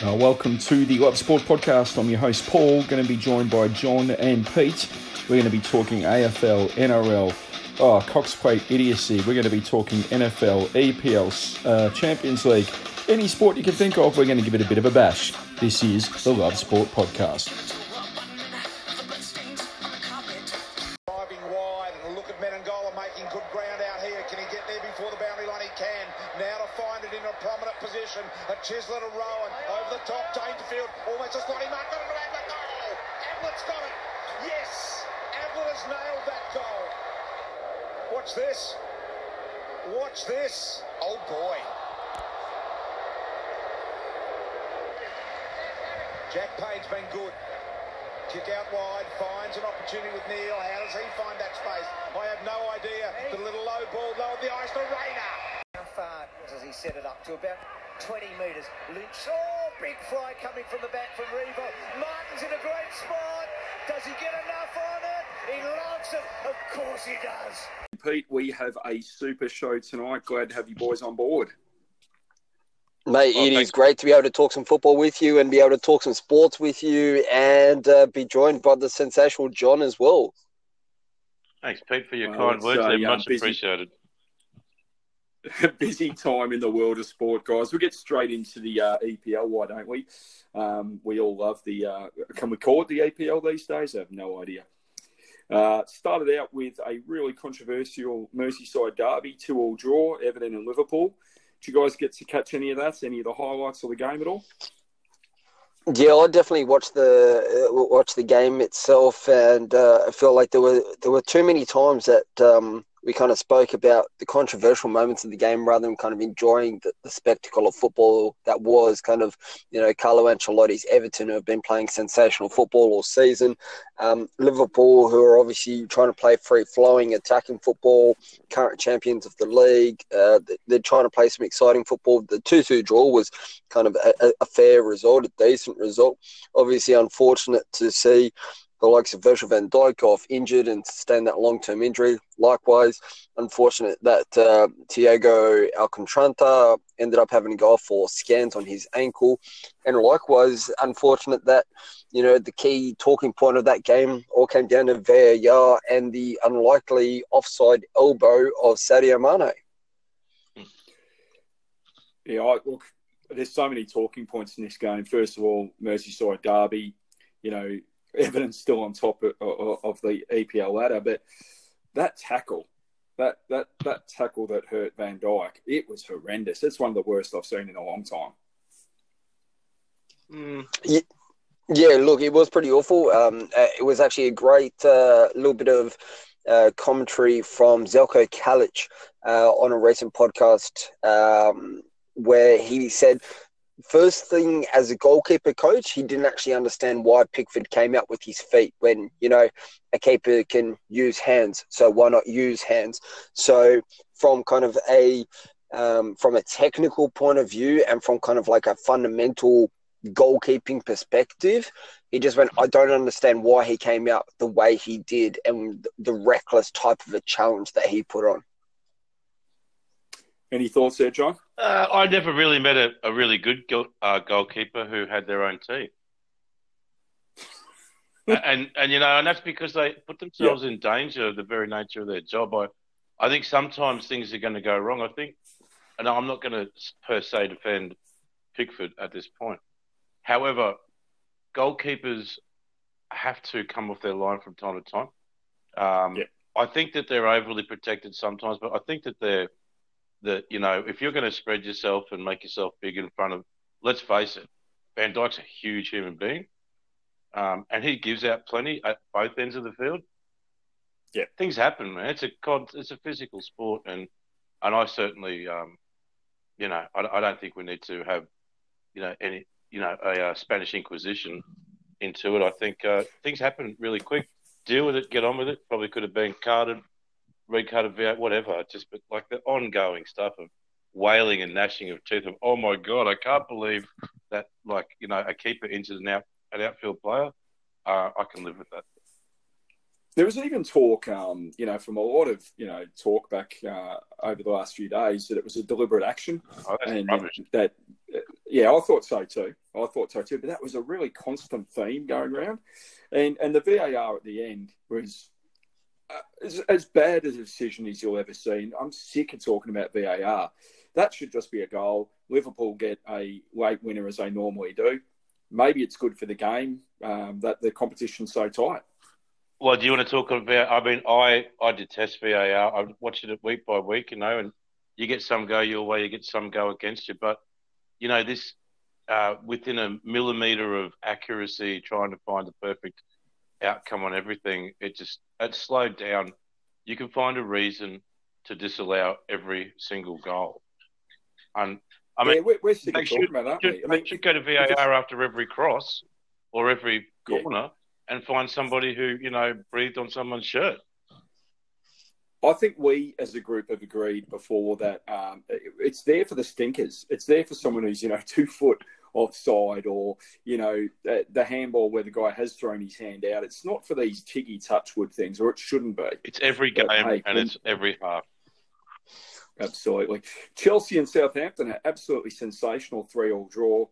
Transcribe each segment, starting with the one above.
Uh, welcome to the Love Sport podcast. I'm your host, Paul. Going to be joined by John and Pete. We're going to be talking AFL, NRL, oh, Cox Plate idiocy. We're going to be talking NFL, EPL, uh, Champions League, any sport you can think of. We're going to give it a bit of a bash. This is the Love Sport podcast. A super show tonight. Glad to have you boys on board. Mate, oh, it is great to be able to talk some football with you and be able to talk some sports with you and uh, be joined by the sensational John as well. Thanks, Pete, for your well, kind words. Uh, They're much busy. appreciated. busy time in the world of sport, guys. We'll get straight into the uh, EPL, why don't we? Um, we all love the, uh, can we call it the EPL these days? I have no idea. Uh, started out with a really controversial Merseyside derby, two all draw, Everton and Liverpool. Did you guys get to catch any of that? Any of the highlights of the game at all? Yeah, I definitely watched the uh, watched the game itself, and uh, I feel like there were there were too many times that um, we kind of spoke about the controversial moments of the game rather than kind of enjoying the, the, spectacle of football that was kind of, you know, Carlo Ancelotti's Everton who have been playing sensational football all season. Um, Liverpool, who are obviously trying to play free flowing, attacking football, current champions of the league. Uh, they're trying to play some exciting football. The 2 2 draw was kind of a, a fair result, a decent result. Obviously, unfortunate to see the likes of Virgil van Dijk off injured and sustained that long term injury. Likewise, unfortunate that uh, Thiago Alcantara ended up having to go off for scans on his ankle. And likewise, unfortunate that, you know, the key talking point of that game all came down to VAR and the unlikely offside elbow of Sadio Mane. Yeah, I, look, there's so many talking points in this game. First of all, Merseyside derby, you know, Everton's still on top of, of, of the EPL ladder, but that tackle, that that that tackle that hurt Van Dijk, it was horrendous. It's one of the worst I've seen in a long time. Mm. Yeah, yeah, look, it was pretty awful. Um, uh, it was actually a great uh, little bit of uh, commentary from Zeljko Kalac uh, on a recent podcast um, where he said first thing as a goalkeeper coach, he didn't actually understand why Pickford came out with his feet when, you know, a keeper can use hands. So why not use hands? So from kind of a um, from a technical point of view and from kind of like a fundamental goalkeeping perspective, he just went, I don't understand why he came out the way he did and the reckless type of a challenge that he put on. Any thoughts there, John? Uh, I never really met a, a really good goal, uh, goalkeeper who had their own team. and and you know, and that's because they put themselves yeah. in danger of the very nature of their job. I I think sometimes things are going to go wrong. I think, and I'm not going to per se defend Pickford at this point. However, goalkeepers have to come off their line from time to time. Um, yeah. I think that they're overly protected sometimes, but I think that they're that you know if you're going to spread yourself and make yourself big in front of, let's face it, Van Dijk's a huge human being, um, and he gives out plenty at both ends of the field. Yeah, things happen, man. It's a it's a physical sport, and and I certainly, um, you know, I, I don't think we need to have, you know, any, you know, a, a Spanish Inquisition into it. I think uh, things happen really quick. Deal with it, get on with it. Probably could have been carded red card of V8, whatever. Just but like the ongoing stuff of wailing and gnashing of teeth of oh my god, I can't believe that like you know a keeper injured an out an outfield player. Uh, I can live with that. There was even talk, um, you know, from a lot of you know talk back uh, over the last few days that it was a deliberate action, oh, and rubbish. that yeah, I thought so too. I thought so too. But that was a really constant theme going around, and and the VAR at the end was as, as bad a decision as you'll ever see. I'm sick of talking about VAR. That should just be a goal. Liverpool get a late winner as they normally do. Maybe it's good for the game um, that the competition's so tight. Well, do you want to talk about? I mean, I I detest VAR. I watch it week by week, you know, and you get some go your way, you get some go against you. But you know, this uh, within a millimeter of accuracy, trying to find the perfect outcome on everything, it just it slowed down. You can find a reason to disallow every single goal. And I mean, yeah, we're, they should, about that. should, I mean, should go to VAR after every cross or every Yeah. corner and find somebody who you know breathed on someone's shirt. I think we as a group have agreed before that um, it- it's there for the stinkers. It's there for someone who's, you know, two foot offside or, you know, the, the handball where the guy has thrown his hand out. It's not for these tiggy touchwood things, or it shouldn't be. It's every game But, hey, and it's every half. Absolutely. Chelsea and Southampton are absolutely sensational 3 all draw.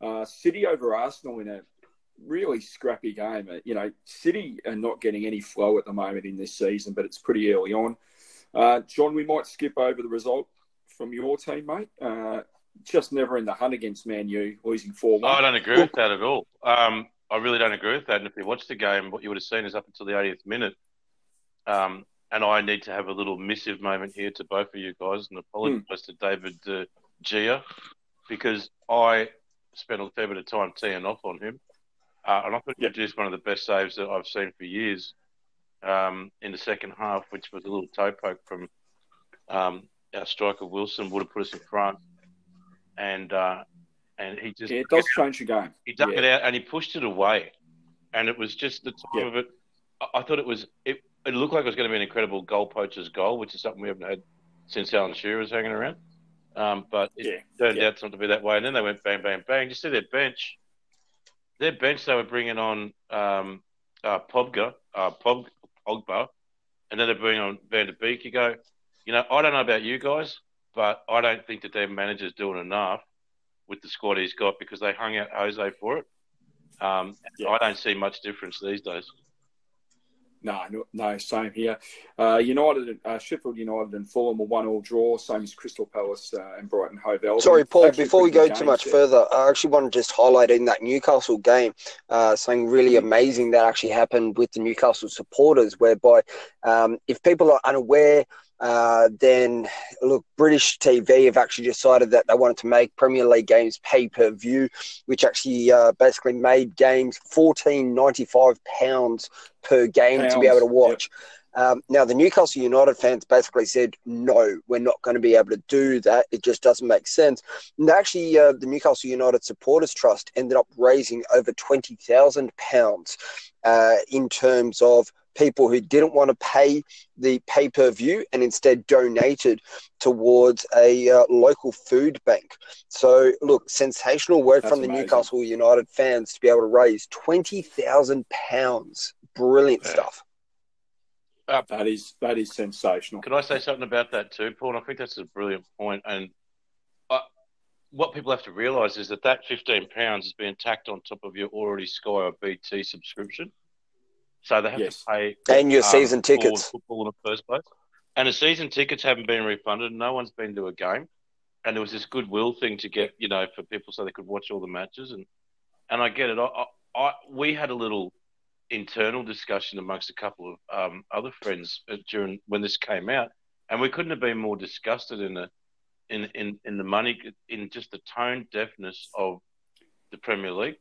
Uh, City over Arsenal in a really scrappy game. Uh, You know, City are not getting any flow at the moment in this season, but it's pretty early on. Uh, John, we might skip over the result from your team, mate. Uh, just never in the hunt against Man U, losing 4 I don't agree with that at all. Um, I really don't agree with that. And if you watch the game, what you would have seen is up until the 80th minute. Um, and I need to have a little missive moment here to both of you guys and apologise to David uh, Gea because I spent a fair bit of time teeing off on him. Uh, and I thought he produced one of the best saves that I've seen for years um, in the second half, which was a little toe poke from um, our striker Wilson, would have put us in front. And uh, and he just Yeah, it does change the game. he dug Yeah. it out and he pushed it away, and it was just the time Yeah. of it. I, I thought it was it. It looked like it was going to be an incredible goal poacher's goal, which is something we haven't had since Alan Shearer was hanging around. Um, but it Yeah. turned Yeah. out not to be that way. And then they went bang, bang, bang. You see their bench. Their bench, they were bringing on um, uh, Pogba, uh, Pog, Pogba, and then they're bringing on Van der Beek. You go, you know, I don't know about you guys, but I don't think that their manager's doing enough with the squad he's got because they hung out Jose for it. Um, Yeah. I don't see much difference these days. No, no, no, same here. Uh, United, uh, Sheffield United and Fulham were one all draw, same as Crystal Palace uh, and Brighton Hove Albion. Sorry, Paul, Actually before we go too much there. further, I actually want to just highlight in that Newcastle game uh, something really amazing that actually happened with the Newcastle supporters, whereby um, if people are unaware, uh, then look, British TV have actually decided that they wanted to make Premier League games pay per view, which actually uh, basically made games fourteen ninety five pounds per game to be able to watch. Um, now, the Newcastle United fans basically said, no, we're not going to be able to do that. It just doesn't make sense. And actually, uh, the Newcastle United Supporters Trust ended up raising over £20,000 uh, in terms of people who didn't want to pay the pay per view and instead donated towards a uh, local food bank. So, look, sensational work That's from the amazing. Newcastle United fans to be able to raise £20,000. Brilliant Yeah. stuff. That is that is sensational. Can I say something about that too, Paul? And I think that's a brilliant point. And uh, what people have to realise is that that fifteen pounds is being tacked on top of your already Sky or BT subscription, so they have Yes. to pay And your um, season tickets. football in the first place. And the season tickets haven't been refunded. And no one's been to a game, and there was this goodwill thing to get you know for people so they could watch all the matches. And and I get it. I, I, I we had a little internal discussion amongst a couple of um, other friends uh, during when this came out, and we couldn't have been more disgusted in the in in in the money in just the tone deafness of the Premier League,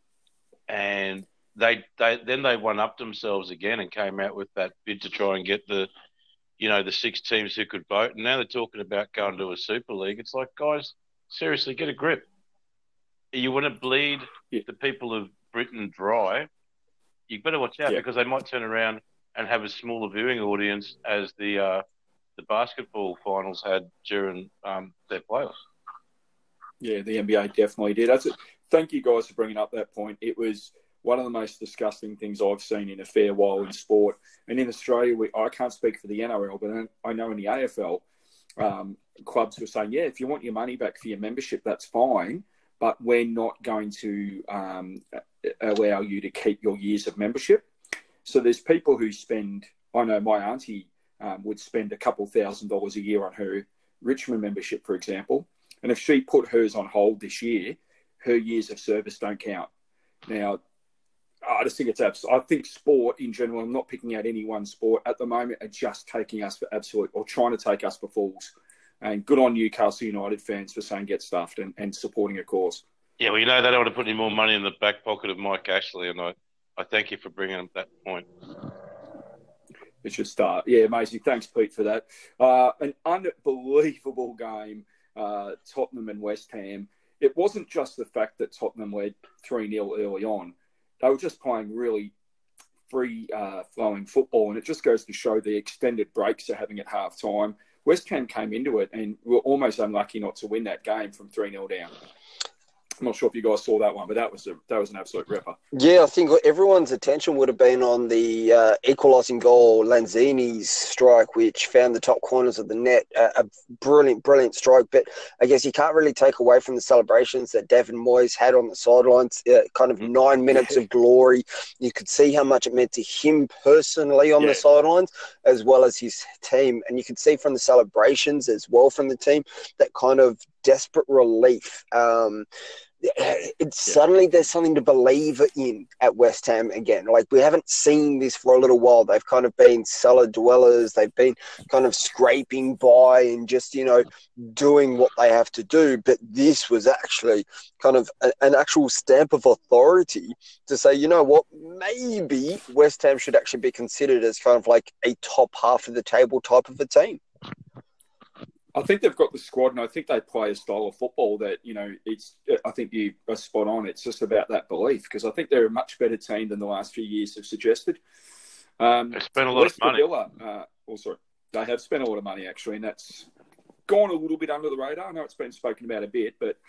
and they they then they one up themselves again and came out with that bid to try and get the you know the six teams who could vote, and now they're talking about going to a Super League. It's like guys, seriously, get a grip. You want to bleed Yeah. the people of Britain dry you better watch out Yeah. because they might turn around and have a smaller viewing audience as the uh, the basketball finals had during um, their playoffs. Yeah, the NBA definitely did. That's it. Thank you guys for bringing up that point. It was one of the most disgusting things I've seen in a fair while in sport. And in Australia, we, I can't speak for the NRL, but I know in the AFL, um, clubs were saying, yeah, if you want your money back for your membership, that's fine. but we're not going to um, allow you to keep your years of membership. So there's people who spend. I know my auntie um, would spend a couple thousand dollars a year on her Richmond membership, for example, and if she put hers on hold this year, her years of service don't count. Now, I just think it's abs- I think sport in general. I'm not picking out any one sport at the moment. Are just taking us for absolute or trying to take us for fools. And good on Newcastle United fans for saying get stuffed and, and supporting a cause. Yeah, well, you know they don't want to put any more money in the back pocket of Mike Ashley, and I, I thank you for bringing up that point. It should start. Yeah, amazing. Thanks, Pete, for that. Uh, an unbelievable game, uh, Tottenham and West Ham. It wasn't just the fact that Tottenham led 3 0 early on, they were just playing really free uh, flowing football. And it just goes to show the extended breaks they're having at half time. West Ham came into it and were almost unlucky not to win that game from 3 0 down. I'm not sure if you guys saw that one, but that was a, that was an absolute ripper. Yeah, I think everyone's attention would have been on the uh, equalising goal, Lanzini's strike, which found the top corners of the net. Uh, a brilliant, brilliant strike. But I guess you can't really take away from the celebrations that David Moyes had on the sidelines. Uh, kind of mm-hmm. nine minutes of glory. You could see how much it meant to him personally on yeah. the sidelines, as well as his team. And you could see from the celebrations as well from the team that kind of desperate relief. Um, it's suddenly there's something to believe in at West Ham again. Like we haven't seen this for a little while. They've kind of been cellar dwellers. They've been kind of scraping by and just you know doing what they have to do. But this was actually kind of a, an actual stamp of authority to say, you know what, maybe West Ham should actually be considered as kind of like a top half of the table type of a team. I think they've got the squad, and I think they play a style of football that you know. It's. I think you are spot on. It's just about that belief because I think they're a much better team than the last few years have suggested. Um, they spent a lot of money. Villa, uh, also, they have spent a lot of money actually, and that's gone a little bit under the radar. I know it's been spoken about a bit, but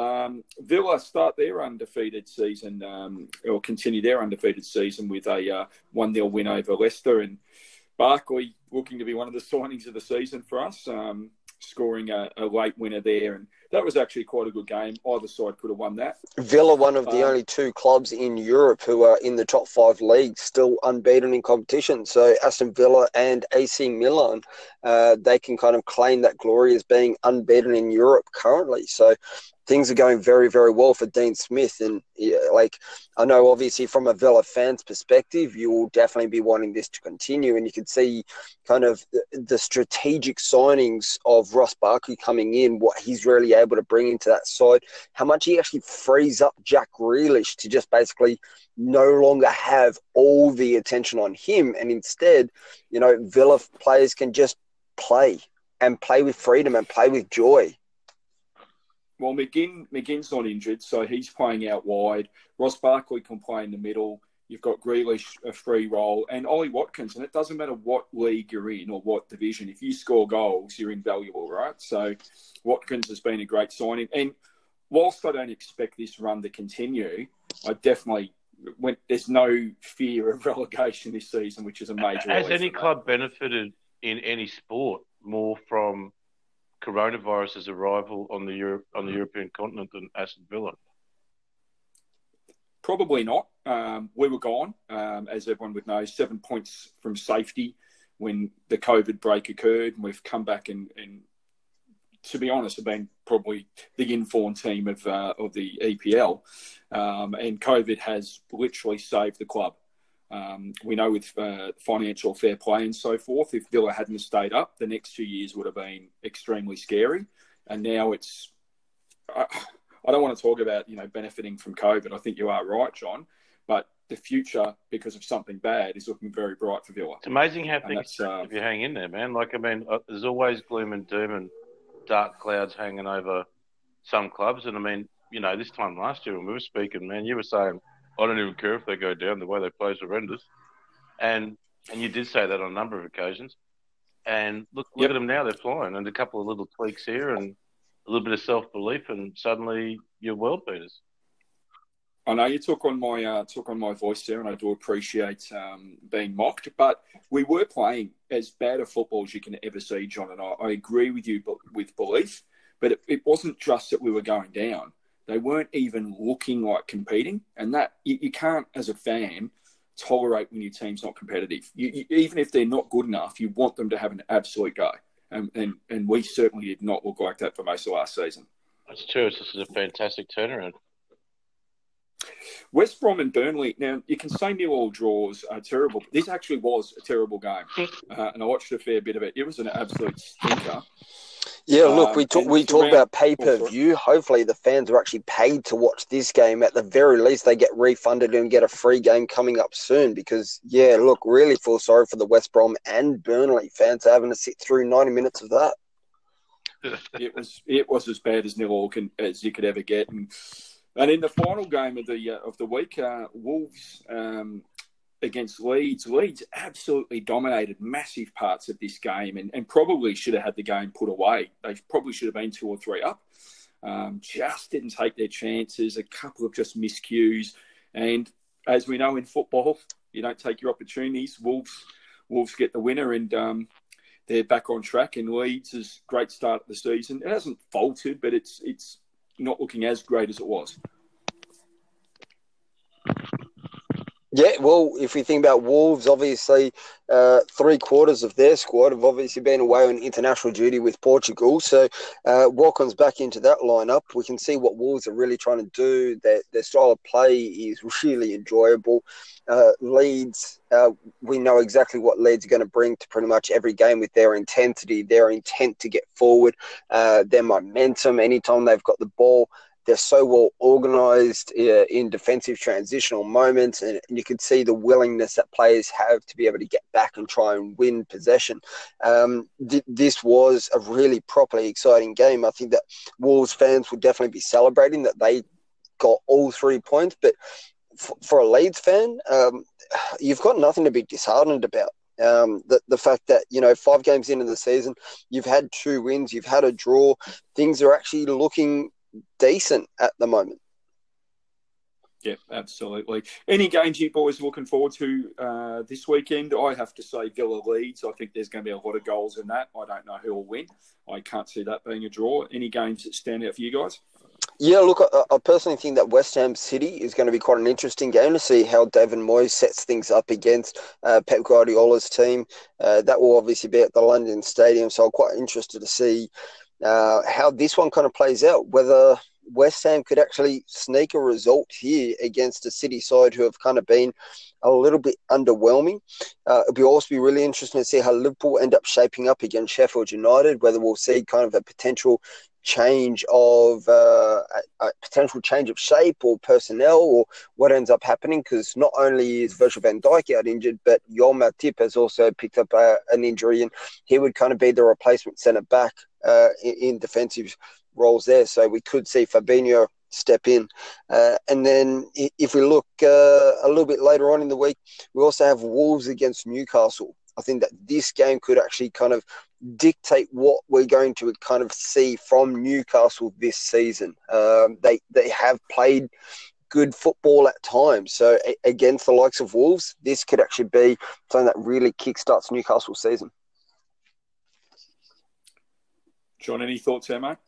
um, Villa start their undefeated season um, or continue their undefeated season with a uh, one 0 win over Leicester and. Barkley looking to be one of the signings of the season for us. Um, scoring a, a, late winner there. And that was actually quite a good game. Either side could have won that. Villa, one of the um, only two clubs in Europe who are in the top five leagues, still unbeaten in competition. So Aston Villa and AC Milan, uh, they can kind of claim that glory as being unbeaten in Europe currently. So things are going very, very well for Dean Smith. And yeah, like, I know obviously from a Villa fan's perspective, you will definitely be wanting this to continue. And you can see kind of the, the strategic signings of Ross Barkley coming in, what he's really able to bring into that side, how much he actually frees up Jack Grealish to just basically no longer have all the attention on him. And instead, you know, Villa players can just play and play with freedom and play with joy. Well, McGinn McGinn's not injured, so he's playing out wide. Ross Barkley can play in the middle. You've got Grealish a free role, and Ollie Watkins. And it doesn't matter what league you're in or what division. If you score goals, you're invaluable, right? So Watkins has been a great signing. And whilst I don't expect this run to continue, I definitely when there's no fear of relegation this season, which is a major. Has any club benefited in any sport more from coronavirus's arrival on the Europe on the European continent than Aston Villa? Probably not. Um, we were gone, um, as everyone would know, seven points from safety when the COVID break occurred, and we've come back and, and to be honest, have been probably the informed team of uh, of the EPL, um, and COVID has literally saved the club. Um, we know with uh, financial fair play and so forth, if Villa hadn't stayed up, the next two years would have been extremely scary. And now it's, I, I don't want to talk about, you know, benefiting from COVID. I think you are right, John. But the future, because of something bad, is looking very bright for Villa. It's amazing how things, uh, if you hang in there, man. Like, I mean, uh, there's always gloom and doom and dark clouds hanging over some clubs. And I mean, you know, this time last year when we were speaking, man, you were saying I don't even care if they go down. The way they play is horrendous. And and you did say that on a number of occasions. And look, look yep. at them now; they're flying. And a couple of little tweaks here, and a little bit of self belief, and suddenly you're world beaters. I know you took on my uh, took on my voice there, and I do appreciate um, being mocked. But we were playing as bad a football as you can ever see, John. And I, I agree with you, but with belief. But it, it wasn't just that we were going down They weren't even looking like competing, and that you, you can't, as a fan, tolerate when your team's not competitive. You, you, even if they're not good enough, you want them to have an absolute go, and, and and we certainly did not look like that for most of last season. That's true. This is a fantastic turnaround. West Brom and Burnley. Now you can say nil all draws are terrible. But this actually was a terrible game, uh, and I watched a fair bit of it. It was an absolute stinker. Yeah, look, we talk we talk about pay per view. Hopefully, the fans are actually paid to watch this game. At the very least, they get refunded and get a free game coming up soon. Because yeah, look, really feel sorry for the West Brom and Burnley fans having to sit through ninety minutes of that. it was it was as bad as nil all can, as you could ever get, and and in the final game of the uh, of the week, uh, Wolves um, against Leeds. Leeds absolutely dominated massive parts of this game and, and probably should have had the game put away. They probably should have been two or three up. Um, just didn't take their chances. A couple of just miscues. And as we know in football, you don't take your opportunities. Wolves, Wolves get the winner, and um, they're back on track. And Leeds is great start of the season. It hasn't faltered, but it's it's not looking as great as it was. Yeah, well, if we think about Wolves, obviously, uh, three quarters of their squad have obviously been away on international duty with Portugal. So, uh, back into that lineup. We can see what Wolves are really trying to do. Their, their style of play is really enjoyable. Uh, Leeds, uh, we know exactly what Leeds are going to bring to pretty much every game with their intensity, their intent to get forward, uh, their momentum anytime they've got the ball. They're so well organised uh, in defensive transitional moments, and, and, you can see the willingness that players have to be able to get back and try and win possession. Um, th- this was a really properly exciting game. I think that Wolves fans will definitely be celebrating that they got all three points, but f- for a Leeds fan, um, you've got nothing to be disheartened about. Um, the, the fact that, you know, five games into the season, you've had two wins, you've had a draw, things are actually looking decent at the moment. Yeah, absolutely. Any games you boys looking forward to uh, this weekend? I have to say Villa Leeds. I think there's going to be a lot of goals in that. I don't know who will win. I can't see that being a draw. Any games that stand out for you guys? Yeah, look, I, I, personally think that West Ham City is going to be quite an interesting game to see how David Moyes sets things up against uh, Pep Guardiola's team. Uh, that will obviously be at the London Stadium, so I'm quite interested to see uh, how this one kind of plays out, whether West Ham could actually sneak a result here against a City side who have kind of been a little bit underwhelming. Uh, it'll be also be really interesting to see how Liverpool end up shaping up against Sheffield United, whether we'll see kind of a potential change of uh, a, potential change of shape or personnel or what ends up happening because not only is Virgil van Dijk out injured, but Joel Matip has also picked up a, uh, an injury and he would kind of be the replacement centre back uh, in, in, defensive roles there. So we could see Fabinho step in. Uh, and then if we look uh, a little bit later on in the week, we also have Wolves against Newcastle. I think that this game could actually kind of dictate what we're going to kind of see from Newcastle this season. Um, they they have played good football at times. So against the likes of Wolves, this could actually be something that really kickstarts Newcastle's season. John, any thoughts here, mate?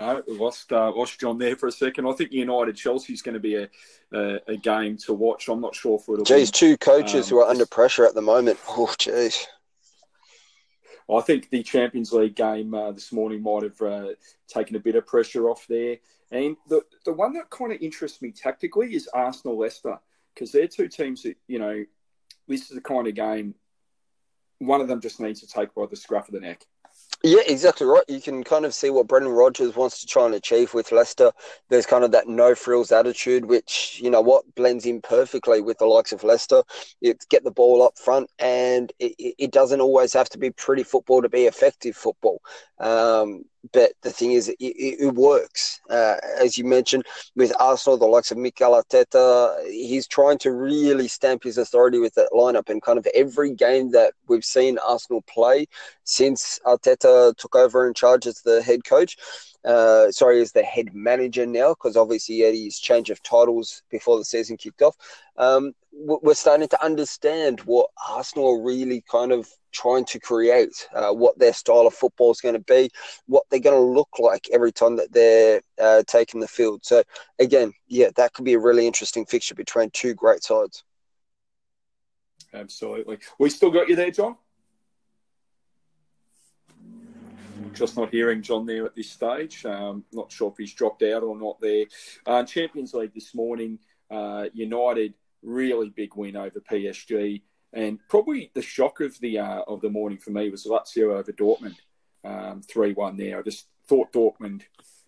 No, we lost uh, lost John there for a second. I think United Chelsea is going to be a, a, a game to watch. I'm not sure for it. Geez, two coaches um, who are under pressure at the moment. Oh, jeez. I think the Champions League game uh, this morning might have uh, taken a bit of pressure off there. And the the one that kind of interests me tactically is Arsenal Leicester because they're two teams that you know this is the kind of game one of them just needs to take by the scruff of the neck. Yeah, exactly right. You can kind of see what Brendan Rodgers wants to try and achieve with Leicester. There's kind of that no frills attitude, which you know what blends in perfectly with the likes of Leicester. It's get the ball up front, and it, it doesn't always have to be pretty football to be effective football. Um, but the thing is, it, it works. Uh, as you mentioned, with Arsenal, the likes of Mikel Arteta, he's trying to really stamp his authority with that lineup. And kind of every game that we've seen Arsenal play since Arteta took over in charge as the head coach, uh, sorry, as the head manager now, because obviously he had his change of titles before the season kicked off. Um, we're starting to understand what Arsenal are really kind of trying to create, uh, what their style of football is going to be, what they're going to look like every time that they're uh, taking the field. So, again, yeah, that could be a really interesting fixture between two great sides. Absolutely. We still got you there, John? Just not hearing John there at this stage. Um, not sure if he's dropped out or not there. Uh, Champions League this morning, uh, United really big win over PSG, and probably the shock of the uh, of the morning for me was Lazio over Dortmund, um, three um, one there. I just thought Dortmund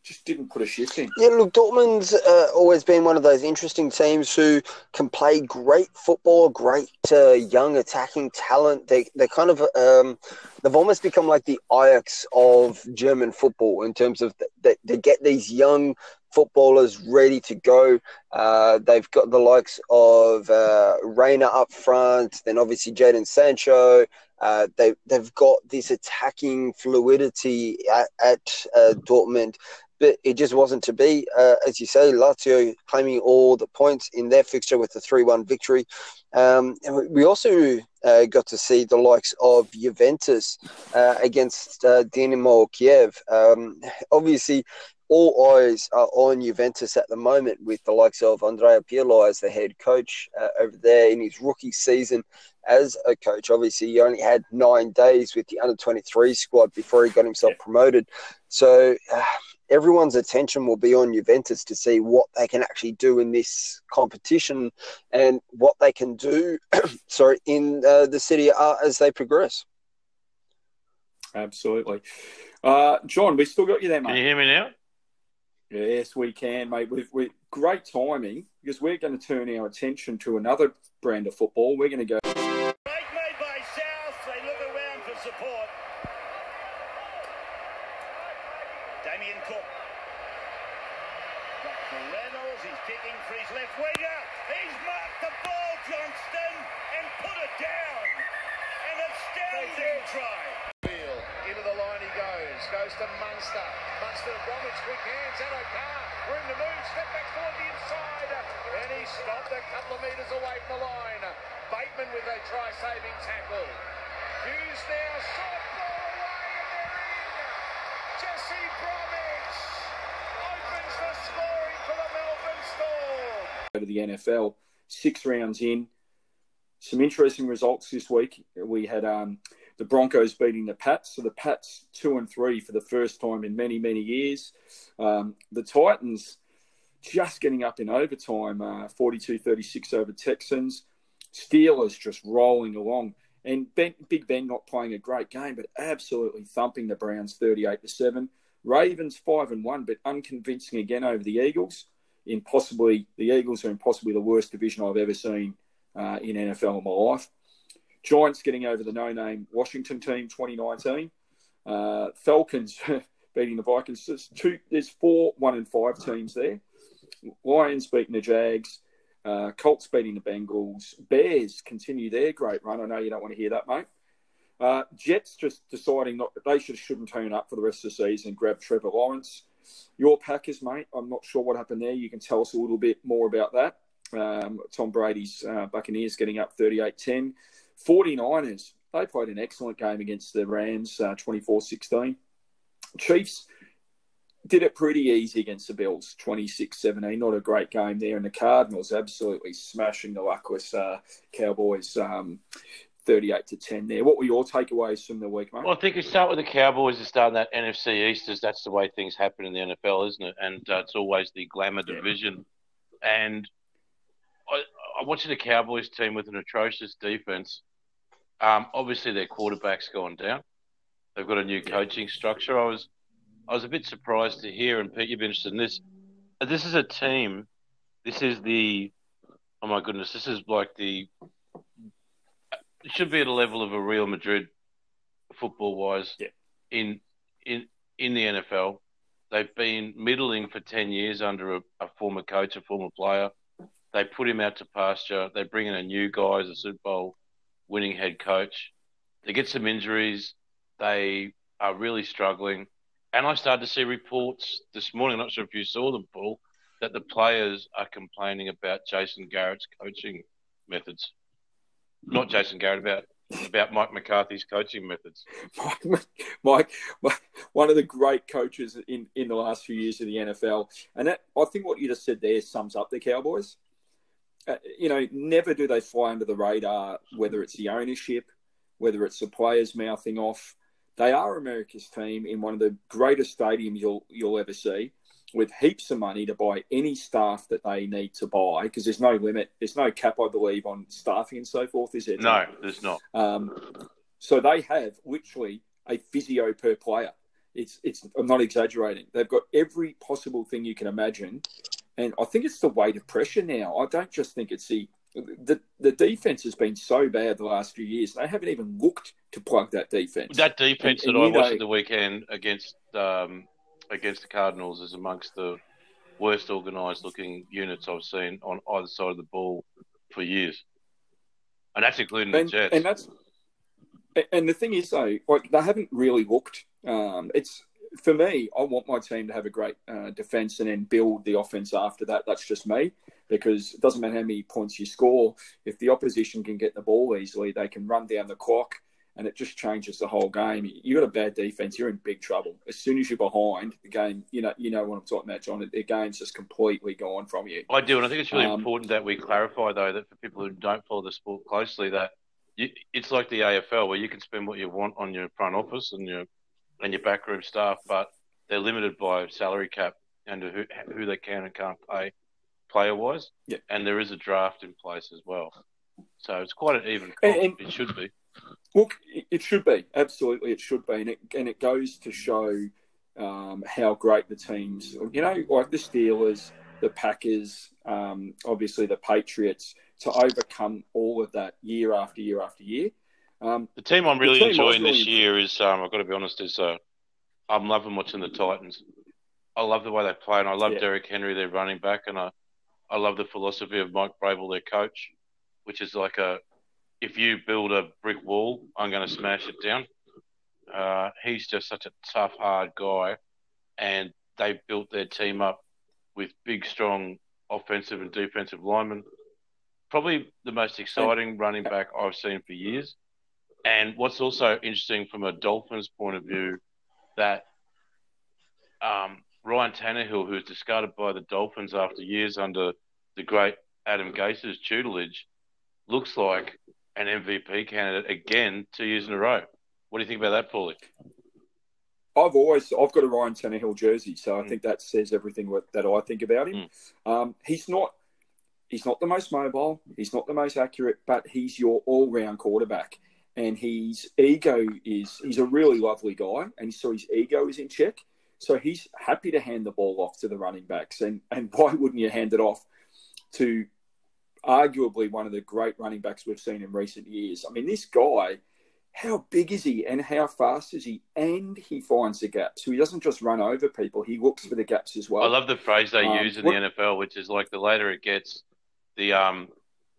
just didn't put a shift in. Yeah, look, Dortmund's uh, always been one of those interesting teams who can play great football, great uh, young attacking talent. They they kind of um, they've almost become like the Ajax of German football in terms of that they get these young footballers ready to go. Uh, they've got the likes of uh, Reyna up front, then obviously Jadon Sancho. Uh, they, they've got this attacking fluidity at, at uh, Dortmund but it just wasn't to be. Uh, as you say, Lazio claiming all the points in their fixture with the 3 1 victory. Um, and we also uh, got to see the likes of Juventus uh, against uh, Dynamo Kiev. Um, obviously, all eyes are on Juventus at the moment with the likes of Andrea Pirlo as the head coach uh, over there in his rookie season as a coach. Obviously, he only had nine days with the under 23 squad before he got himself promoted. So, uh, everyone's attention will be on Juventus to see what they can actually do in this competition and what they can do, sorry, in uh, the Serie A as they progress. Absolutely, uh, John. We still got you there, mate. Can you hear me now? Yes, we can, mate. With, with great timing because we're going to turn our attention to another brand of football. We're going to go. goes to Munster. Munster to Bromwich, quick hands, Addo Carr, room to move, step back toward the inside. And he stopped a couple of metres away from the line. Bateman with a try-saving tackle. Hughes now, short ball away, and they're in. Jesse Bromwich opens the scoring for the Melbourne Storm. NFL, six rounds in. Some interesting results this week. We had um, the Broncos beating the Pats. So the Pats two and three for the first time in many many years. Um, the Titans just getting up in overtime, uh, 42-36 over Texans. Steelers just rolling along. And ben, Big Ben not playing a great game, but absolutely thumping the Browns 38 to 7. Ravens 5 and 1, but unconvincing again over the Eagles. In possibly, the Eagles are in possibly the worst division I've ever seen uh, in NFL in my life. Giants getting over the no-name Washington team 2019. Uh, Falcons beating the Vikings. There's, two, there's four one and five teams there. Lions beating the Jags. Uh, Colts beating the Bengals. Bears continue their great run. I know you don't want to hear that, mate. Uh, Jets just deciding not they should shouldn't turn up for the rest of the season. Grab Trevor Lawrence. Your Packers, mate. I'm not sure what happened there. You can tell us a little bit more about that. Um, Tom Brady's uh, Buccaneers getting up 38 10. 49ers, they played an excellent game against the Rams, uh, 24 uh, 16. Chiefs did it pretty easy against the Bills, 26 17. Not a great game there. And the Cardinals absolutely smashing the luckless uh, Cowboys. Um, 38 to 10 there. What were your takeaways from the week, mate? Well, I think we start with the Cowboys and start that NFC East as that's the way things happen in the NFL, isn't it? And uh, it's always the glamour yeah. division. And I, I'm watching the Cowboys team with an atrocious defense um, obviously, their quarterback's gone down. They've got a new coaching structure. I was, I was a bit surprised to hear, and Pete, you've been interested in this. This is a team. This is the, oh my goodness, this is like the. It should be at a level of a Real Madrid, football wise, yeah. in in in the NFL. They've been middling for ten years under a, a former coach, a former player. They put him out to pasture. They bring in a new guy as a Super Bowl winning head coach. They get some injuries. They are really struggling. And I started to see reports this morning. I'm not sure if you saw them, Paul, that the players are complaining about Jason Garrett's coaching methods. Not Jason Garrett, about about Mike McCarthy's coaching methods. Mike, Mike, one of the great coaches in, in the last few years of the NFL. And that, I think what you just said there sums up the Cowboys. Uh, you know, never do they fly under the radar, whether it's the ownership, whether it's the players mouthing off. They are America's team in one of the greatest stadiums you'll you'll ever see with heaps of money to buy any staff that they need to buy because there's no limit, there's no cap, I believe, on staffing and so forth. Is there? No, there's not. Um, so they have literally a physio per player. It's it's. I'm not exaggerating. They've got every possible thing you can imagine, and I think it's the weight of pressure now. I don't just think it's the the the defense has been so bad the last few years. They haven't even looked to plug that defense. That defense and, that and I watched know, the weekend against um, against the Cardinals is amongst the worst organised looking units I've seen on either side of the ball for years, and that's including and, the Jets. And that's and the thing is though, like they haven't really looked. Um, it's for me. I want my team to have a great uh, defense and then build the offense after that. That's just me because it doesn't matter how many points you score. If the opposition can get the ball easily, they can run down the clock and it just changes the whole game. You got a bad defense, you're in big trouble. As soon as you're behind, the game, you know, you know what I'm talking about, John. The game's just completely gone from you. I do, and I think it's really um, important that we clarify, though, that for people who don't follow the sport closely, that you, it's like the AFL, where you can spend what you want on your front office and your and your backroom staff, but they're limited by salary cap and who who they can and can't pay player wise. Yeah. And there is a draft in place as well. So it's quite an even. And, and, it should be. Look, it should be absolutely. It should be, and it and it goes to show um, how great the teams. You know, like the Steelers, the Packers, um, obviously the Patriots, to overcome all of that year after year after year. Um, the team I'm really team enjoying really this year is, um, I've got to be honest, is uh, I'm loving watching the Titans. I love the way they play, and I love yeah. Derrick Henry, their running back, and I, I love the philosophy of Mike Vrabel, their coach, which is like a if you build a brick wall, I'm going to smash it down. Uh, he's just such a tough, hard guy, and they built their team up with big, strong offensive and defensive linemen. Probably the most exciting running back I've seen for years. And what's also interesting from a Dolphins point of view, that um, Ryan Tannehill, who was discarded by the Dolphins after years under the great Adam Gase's tutelage, looks like an MVP candidate again two years in a row. What do you think about that, Paulie? I've always I've got a Ryan Tannehill jersey, so I mm. think that says everything that I think about him. Mm. Um, he's not he's not the most mobile, he's not the most accurate, but he's your all round quarterback. And his ego is he's a really lovely guy, and so his ego is in check. So he's happy to hand the ball off to the running backs, and and why wouldn't you hand it off to arguably one of the great running backs we've seen in recent years. I mean, this guy, how big is he and how fast is he? And he finds the gaps. So he doesn't just run over people, he looks for the gaps as well. I love the phrase they um, use in what, the NFL, which is like the later it gets, the um,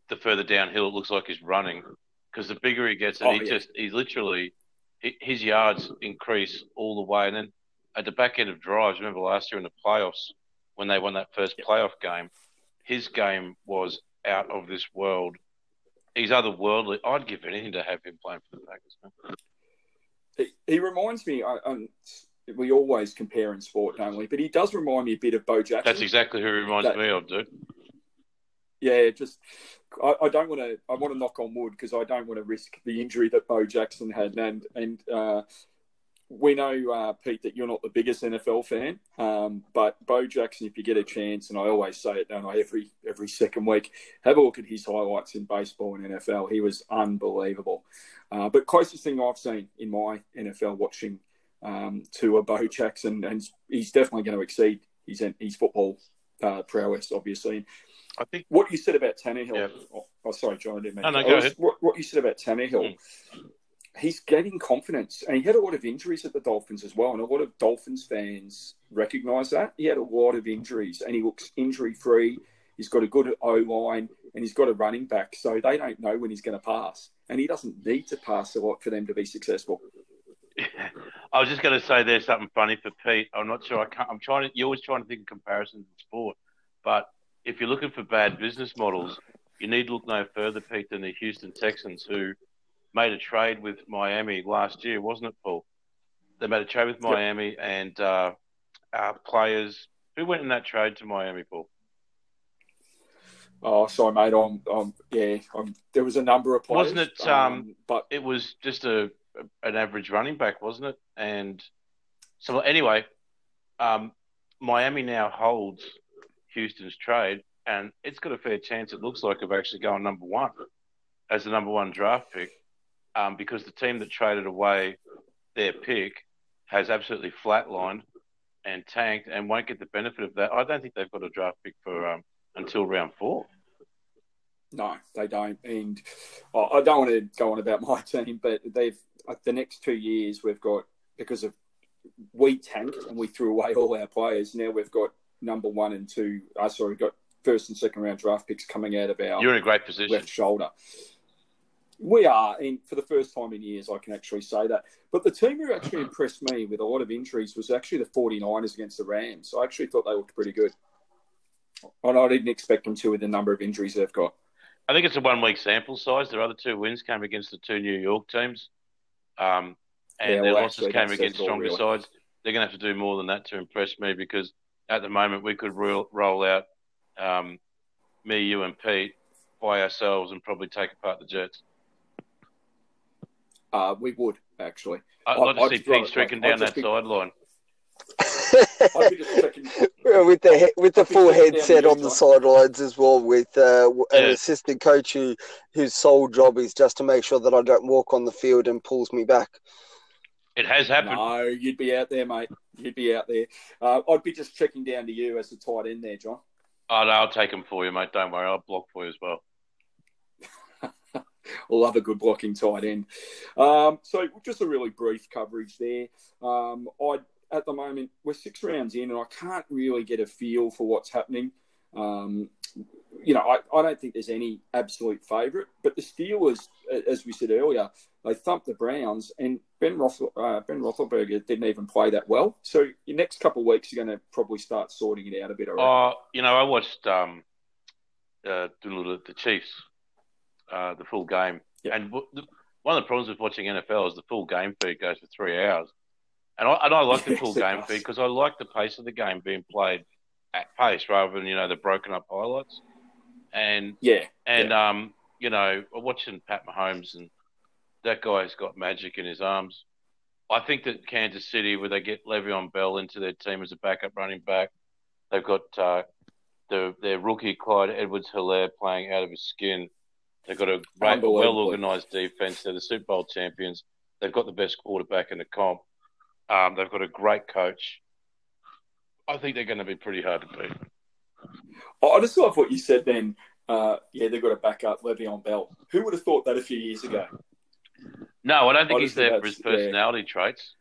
the further downhill it looks like he's running. Because the bigger he gets, and oh, he yeah. just, he's literally, his yards increase all the way. And then at the back end of drives, remember last year in the playoffs, when they won that first playoff game, his game was out of this world. He's otherworldly. I'd give anything to have him playing for the Packers. He, he reminds me. I, we always compare in sport, don't we? But he does remind me a bit of Bo Jackson. That's exactly who he reminds that, me of, dude. Yeah, just I, I don't want to. I want to knock on wood because I don't want to risk the injury that Bo Jackson had, and and uh, we know, uh, Pete, that you're not the biggest NFL fan, um, but Bo Jackson, if you get a chance, and I always say it, don't I, every every second week, have a look at his highlights in baseball and NFL. He was unbelievable. Uh, but closest thing I've seen in my NFL watching um, to a Bo Jackson, and he's definitely going to exceed his his football uh, prowess, obviously. I think what you said about Tannehill. Yeah. Oh, sorry, John. I didn't mean. No, no, go ahead. What, what, you said about Tannehill. Mm he's getting confidence, and he had a lot of injuries at the Dolphins as well, and a lot of Dolphins fans recognise that he had a lot of injuries, and he looks injury free. He's got a good O line, and he's got a running back, so they don't know when he's going to pass, and he doesn't need to pass a lot for them to be successful. I was just going to say there's something funny for Pete. I'm not sure. I can't, I'm trying to. You're always trying to think of comparisons in sport, but if you're looking for bad business models, you need to look no further, Pete, than the Houston Texans, who made a trade with Miami last year, wasn't it, Paul? They made a trade with Miami yep. and uh, uh, players. Who went in that trade to Miami, Paul? Oh, sorry, mate. I'm, I'm yeah. I'm, there was a number of players, wasn't it? Um, um, but it was just a an average running back, wasn't it? And so anyway, um, Miami now holds Houston's trade, and it's got a fair chance. It looks like of actually going number one as the number one draft pick, um, because the team that traded away their pick has absolutely flatlined and tanked and won't get the benefit of that. I don't think they've got a draft pick for um, until round four. No, they don't. And I don't want to go on about my team, but they've the next two years we've got because of we tanked and we threw away all our players. Now we've got number one and two. Uh, sorry, we've got first and second round draft picks coming out of our. You're in a great position. Left shoulder. We are, and for the first time in years, I can actually say that. But the team who actually impressed me with a lot of injuries was actually the 49ers against the Rams. I actually thought they looked pretty good. And I didn't expect them to with the number of injuries they've got. I think it's a one week sample size. Their other two wins came against the two New York teams. Um, and yeah, well, their losses came against stronger really. sides. They're going to have to do more than that to impress me because at the moment we could roll, roll out um, me, you, and Pete by ourselves and probably take apart the Jets. Uh, we would actually. I'd like to see Pete streaking down that be... sideline. with the with the full headset on the sidelines as well, with uh, an assistant coach who whose sole job is just to make sure that I don't walk on the field and pulls me back. It has happened. No, you'd be out there, mate. You'd be out there. Uh, I'd be just checking down to you as the tight end there, John. Oh, no, I'll take him for you, mate. Don't worry. I'll block for you as well. Love a good blocking tight end. Um, so, just a really brief coverage there. Um, I at the moment we're six rounds in, and I can't really get a feel for what's happening. Um, you know, I, I don't think there's any absolute favourite, but the Steelers, as we said earlier, they thumped the Browns, and Ben, Roethel, uh, ben Roethlisberger didn't even play that well. So, your next couple of weeks, you're going to probably start sorting it out a bit. Oh, uh, you know, I watched um, uh, the Chiefs, uh, the full game, yep. and one of the problems with watching NFL is the full game feed goes for three hours. And I, and I like the full game feed because I like the pace of the game being played at pace rather than you know the broken up highlights. And yeah, and yeah. um, you know, watching Pat Mahomes and that guy's got magic in his arms. I think that Kansas City, where they get Le'Veon Bell into their team as a backup running back, they've got uh, the, their rookie Clyde Edwards Helaire playing out of his skin. They've got a great, well organised defense. They're the Super Bowl champions. They've got the best quarterback in the comp. Um, they've got a great coach. I think they're going to be pretty hard to beat. I just love what you said then. Uh, yeah, they've got to back up Le'Veon Bell. Who would have thought that a few years ago? No, I don't think I he's there for his personality yeah. traits.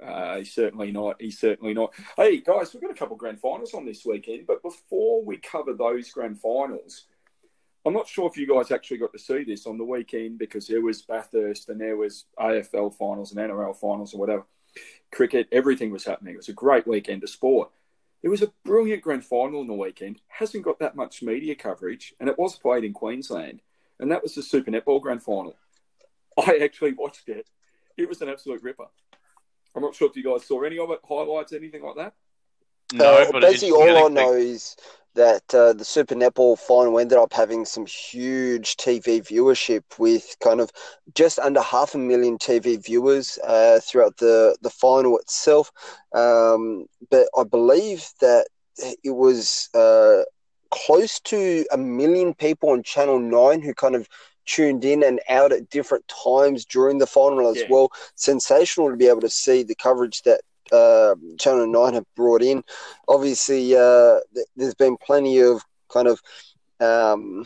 Uh, he's certainly not. He's certainly not. Hey, guys, we've got a couple of grand finals on this weekend, but before we cover those grand finals, I'm not sure if you guys actually got to see this on the weekend because there was Bathurst and there was AFL finals and NRL finals or whatever. Cricket, everything was happening. It was a great weekend of sport. It was a brilliant grand final on the weekend. Hasn't got that much media coverage, and it was played in Queensland. And that was the Super Netball Grand Final. I actually watched it. It was an absolute ripper. I'm not sure if you guys saw any of it, highlights, anything like that. No, uh, basically all I know is that uh, the Super Netball final ended up having some huge TV viewership with kind of just under half a million TV viewers uh, throughout the, the final itself. Um, but I believe that it was uh, close to a million people on Channel 9 who kind of tuned in and out at different times during the final as yeah. well. Sensational to be able to see the coverage that uh, Channel 9 have brought in. Obviously, uh, th- there's been plenty of kind of um,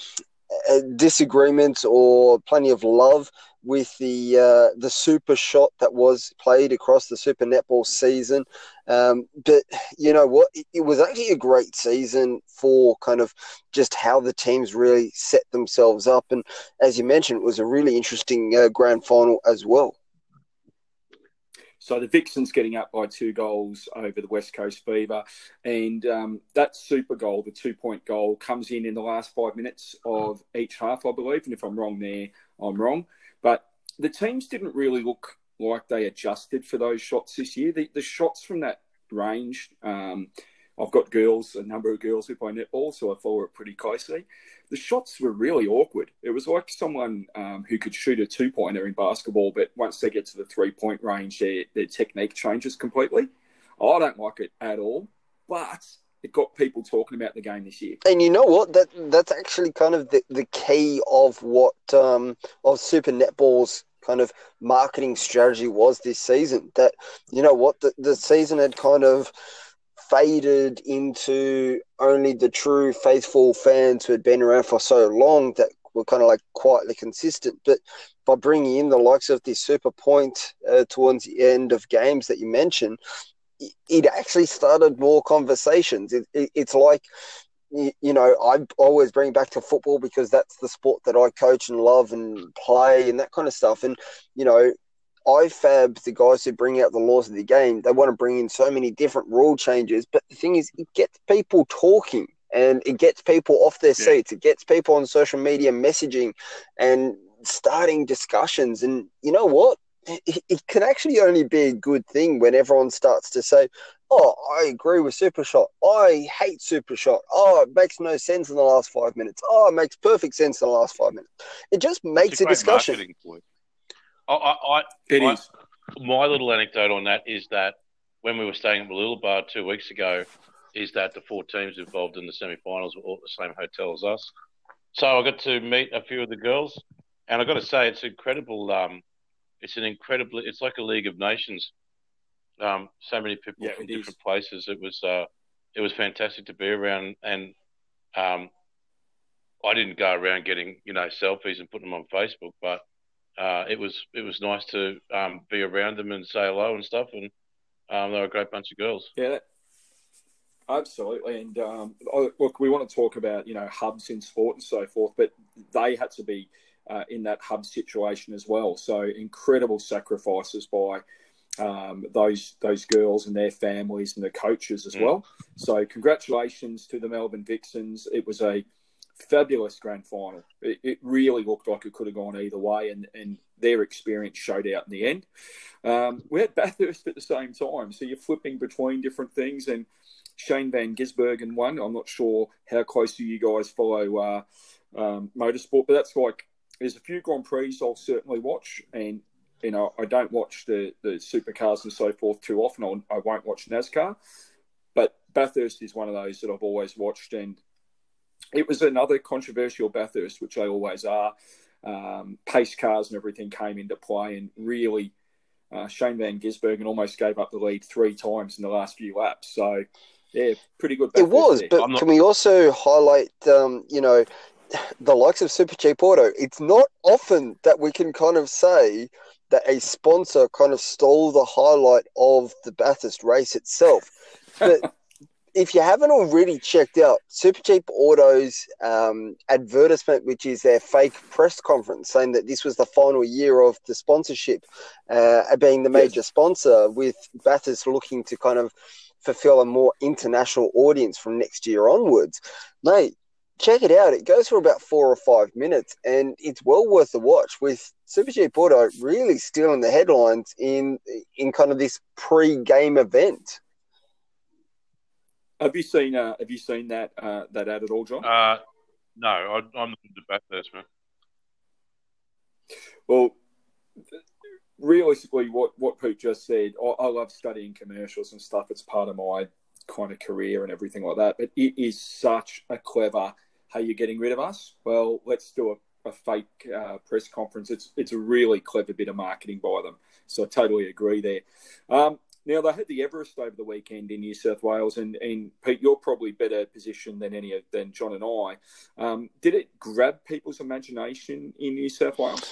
uh, disagreements or plenty of love with the uh, the super shot that was played across the Super Netball season. Um, but you know what? It, it, was actually a great season for kind of just how the teams really set themselves up. And as you mentioned, it was a really interesting uh, grand final as well. So the Vixens getting up by two goals over the West Coast Fever, and um, that super goal, the two point goal, comes in in the last five minutes of each half, I believe. And if I'm wrong there, I'm wrong. But the teams didn't really look like they adjusted for those shots this year. The, the shots from that range. Um, I've got girls, a number of girls who play netball, so I follow it pretty closely. The shots were really awkward. It was like someone um, who could shoot a two pointer in basketball, but once they get to the three point range, their, their technique changes completely. I don't like it at all, but it got people talking about the game this year. And you know what? That that's actually kind of the, the key of what um, of Super Netball's kind of marketing strategy was this season. That you know what the, the season had kind of faded into only the true faithful fans who had been around for so long that were kind of like quietly consistent. But by bringing in the likes of this super point uh, towards the end of games that you mentioned, it actually started more conversations. It, it, it's like, you, you know, I always bring back to football because that's the sport that I coach and love and play and that kind of stuff. And, you know, IFAB, the guys who bring out the laws of the game, they want to bring in so many different rule changes. But the thing is, it gets people talking and it gets people off their seats. It gets people on social media messaging and starting discussions. And you know what? It, it can actually only be a good thing when everyone starts to say, Oh, I agree with Super Shot. I hate Super Shot. Oh, it makes no sense in the last five minutes. Oh, it makes perfect sense in the last five minutes. It just makes a, a discussion. I, I, it I, is. My little anecdote on that is that when we were staying at Little Bar two weeks ago, is that the four teams involved in the semi-finals were all at the same hotel as us. So I got to meet a few of the girls, and I got to say it's incredible. Um, it's an incredible. It's like a League of Nations. Um, so many people yeah, from different is. places. It was uh, it was fantastic to be around, and um, I didn't go around getting you know selfies and putting them on Facebook, but uh, it was it was nice to um, be around them and say hello and stuff, and um, they were a great bunch of girls. Yeah, absolutely. And um, look, we want to talk about you know hubs in sport and so forth, but they had to be uh, in that hub situation as well. So incredible sacrifices by. Um, those those girls and their families and the coaches as mm. well. So congratulations to the Melbourne Vixens. It was a fabulous grand final. It, it, really looked like it could have gone either way, and, and their experience showed out in the end. Um, we had Bathurst at the same time, so you're flipping between different things. And Shane Van Gisbergen won. I'm not sure how closely you guys follow uh, um, motorsport, but that's like there's a few Grand Prix I'll certainly watch, and you know I don't watch the the supercars and so forth too often. I'll, I won't watch NASCAR, but Bathurst is one of those that I've always watched and it was another controversial Bathurst, which they always are. Um, pace cars and everything came into play, and really, uh, Shane Van Gisbergen almost gave up the lead three times in the last few laps. So, yeah, pretty good. Bathurst it was, there. but not... can we also highlight, um, you know, the likes of Super Cheap Auto? It's not often that we can kind of say that a sponsor kind of stole the highlight of the Bathurst race itself. But if you haven't already checked out Super Cheap Auto's um, advertisement, which is their fake press conference, saying that this was the final year of the sponsorship, uh, being the major yes. sponsor, with Bathurst looking to kind of fulfill a more international audience from next year onwards, mate. Check it out. It goes for about four or five minutes, and it's well worth the watch. With Super Cheap Auto really stealing the headlines in in kind of this pre-game event. Have you seen uh, Have you seen that uh, that ad at all, John? Uh, no, I, am not into Bathurst, man. Well, realistically, what what Pete just said, I, I, love studying commercials and stuff. It's part of my kind of career and everything like that. But it is such a clever. Hey, you're getting rid of us? Well, let's do a, a fake uh, press conference. It's it's a really clever bit of marketing by them. So I totally agree there. Um, now they had the Everest over the weekend in New South Wales, and, and Pete, you're probably better positioned than any than John and I. Um, did it grab people's imagination in New South Wales?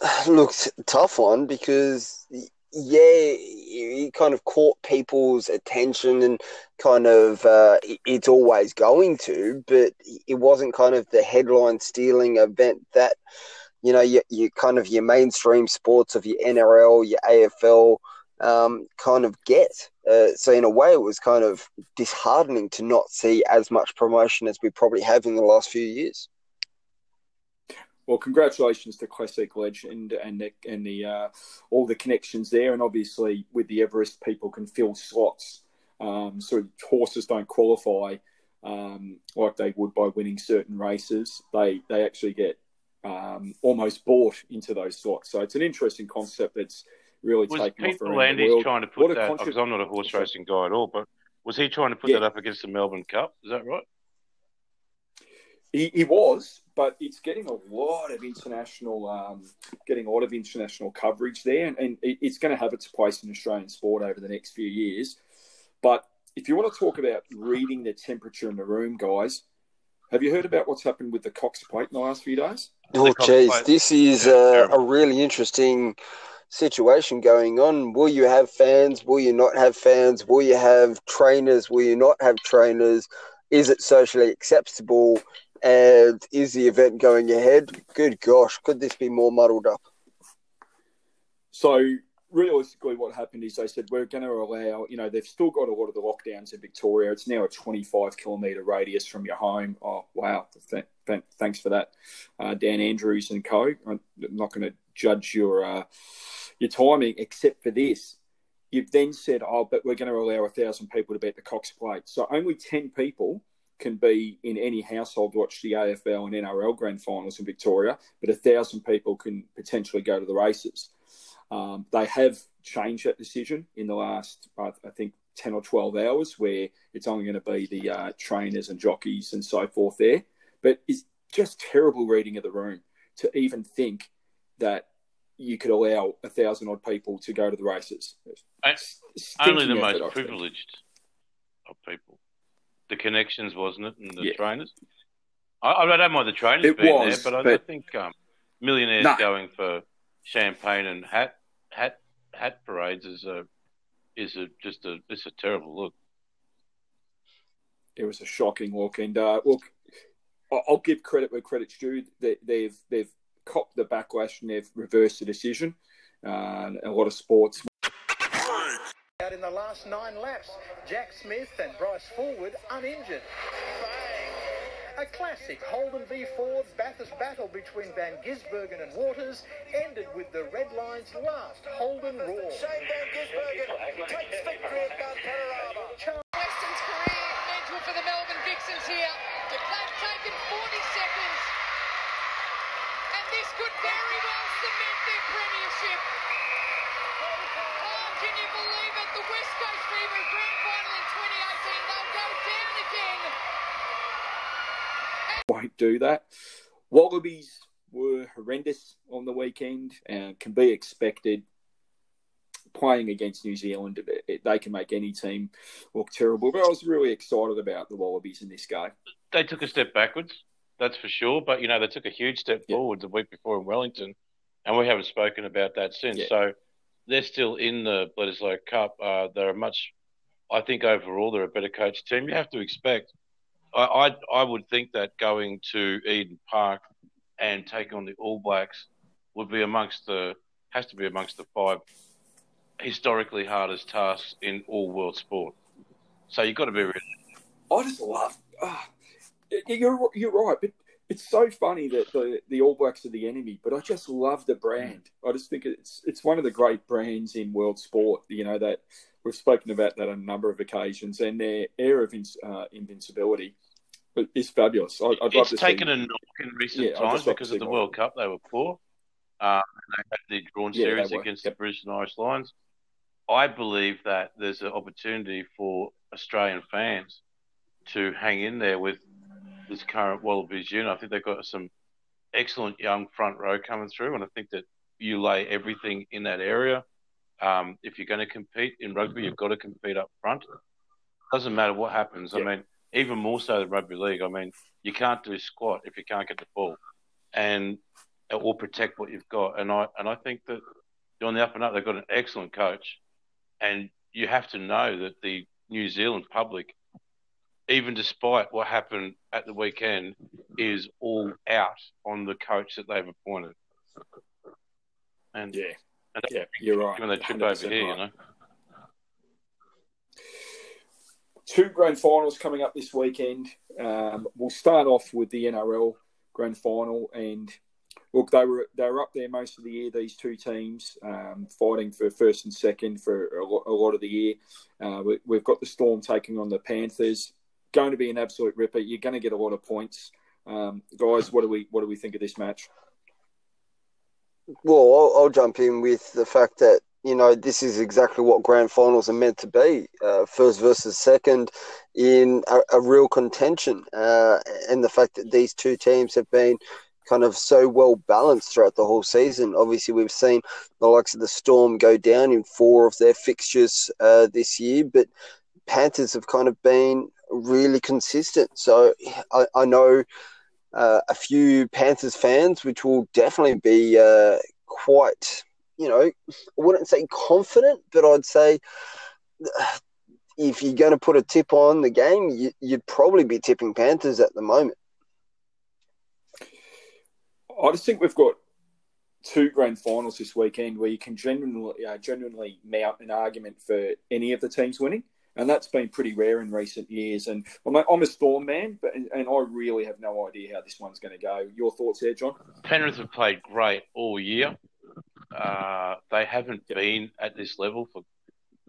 Look, tough one because yeah, it kind of caught people's attention and kind of uh, it's always going to, but it wasn't kind of the headline stealing event that you know you, you kind of your mainstream sports of your NRL, your AFL um, kind of get. Uh, so in a way, it was kind of disheartening to not see as much promotion as we probably have in the last few years. Well, congratulations to Classic Legend and the, and the uh, all the connections there, and obviously with the Everest, people can fill slots. Um, so horses don't qualify um, like they would by winning certain races. They they actually get um, almost bought into those slots. So it's an interesting concept that's really was taken Pete off around the world. trying to put What a that contra- because I'm not a horse racing guy at all, but was he trying to put Yeah. that up against the Melbourne Cup? Is that right? He, he was, but it's getting a lot of international, um, getting a lot of international coverage there, and, and it, it's going to have its place in Australian sport over the next few years. But if you want to talk about reading the temperature in the room, guys, have you heard about what's happened with the Cox Plate in the last few days? Oh, The Cox jeez, this is Yeah, uh, a really interesting situation going on. Will you have fans? Will you not have fans? Will you have trainers? Will you not have trainers? Is it socially acceptable? And is the event going ahead? Good gosh, could this be more muddled up? So realistically, what happened is they said we're going to allow. You know, they've still got a lot of the lockdowns in Victoria. It's now a 25 kilometre radius from your home. Oh wow! Th- th- thanks for that, uh, Dan Andrews and co. I'm not going to judge your uh, your timing, except for this. You've then said, "Oh, but we're going to allow a thousand people to bet the Cox Plate." So only ten people can be in any household watch the AFL and NRL grand finals in Victoria, but a thousand people can potentially go to the races. Um, they have changed that decision in the last, I, I think, 10 or 12 hours, where it's only going to be the uh, trainers and jockeys and so forth there. But it's just terrible reading of the room to even think that you could allow a thousand odd people to go to the races. Only the most privileged of people. The connections, wasn't it, and the Yeah. trainers. I, I don't mind the trainers It being was, there, but I, but- I think um, millionaires No. going for champagne and hat hat hat parades is a is a just a it's a terrible look. it was a shocking look. And uh, look, I'll give credit where credit's due. They, they've they've copped the backlash and they've reversed the decision. Uh, a lot of sports. Out in the last nine laps, Jack Smith and Bryce Fullwood uninjured. A classic Holden v Ford Bathurst battle between Van Gisbergen and Waters ended with the Red Line's last Holden roar. Shane Van Gisbergen takes victory at Mount Panorama. Weston's career mentor for the Melbourne Vixens here. They've taken 40 seconds. And this could very well cement their premiership. Oh, can you believe it? The West Coast Fever Grand Final in 2018. They'll go down again. won't do that. Wallabies were horrendous on the weekend and can be expected. Playing against New Zealand, it- it- they can make any team look terrible. But I was really excited about the Wallabies in this game. They took a step backwards, that's for sure. But you know they took a huge step Yeah. forward the week before in Wellington, and we haven't spoken about that since. Yeah. So they're still in the Bledisloe Cup. Uh, they're a much, I think overall they're a better coach team. You have to expect. I, I I would think that going to Eden Park and taking on the All Blacks would be amongst the has to be amongst the five historically hardest tasks in all world sport. So you've got to be really I just love. ah, you're you're right, but it's so funny that the the All Blacks are the enemy. But I just love the brand. I just think it's it's one of the great brands in world sport. You know that we've spoken about that on a number of occasions, and their air of uh, invincibility is fabulous. I, I'd it's taken see. a knock in recent Yeah, times just love to because of the. World Cup. They were poor. Um, they had the drawn Yeah, series against Yep. the British and Irish Lions. I believe that there's an opportunity for Australian fans to hang in there with this current Wallabies unit. I think they've got some excellent young front row coming through, and I think that you lay everything in that area. Um, if you're going to compete in rugby, you've got to compete up front. Doesn't matter what happens. I mean, even more so than rugby league. I mean, you can't do squat if you can't get the ball, and or protect what you've got. And I and I think that on the up and up. They've got an excellent coach, and you have to know that the New Zealand public, even despite what happened at the weekend, is all out on the coach that they've appointed. And Yeah, and yeah, you're right. when they trip over here, right. you know. Two grand finals coming up this weekend. Um, we'll start off with the NRL grand final, and look, they were they were up there most of the year. These two teams um, fighting for first and second for a lot, a lot of the year. Uh, we, have got the Storm taking on the Panthers. Going to be an absolute ripper. You're going to get a lot of points, um, guys. What do we what do we think of this match? Well, I'll, I'll, jump in with the fact that you know this is exactly what grand finals are meant to be: uh, first versus second in a, a real contention, uh, and the fact that these two teams have been kind of so well balanced throughout the whole season. Obviously, we've seen the likes of the Storm go down in four of their fixtures uh, this year, but Panthers have kind of been really consistent. So I, I know uh, a few Panthers fans, which will definitely be uh, quite, you know, I wouldn't say confident, but I'd say if you're going to put a tip on the game, you, would probably be tipping Panthers at the moment. I just think we've got two grand finals this weekend where you can genuinely, uh, genuinely mount an argument for any of the teams winning and that's been pretty rare in recent years. And I'm a, I'm a Storm man, but and, and I really have no idea how this one's going to go. Your thoughts there, John? Penrith have played great all year. Uh, they haven't yep. been at this level for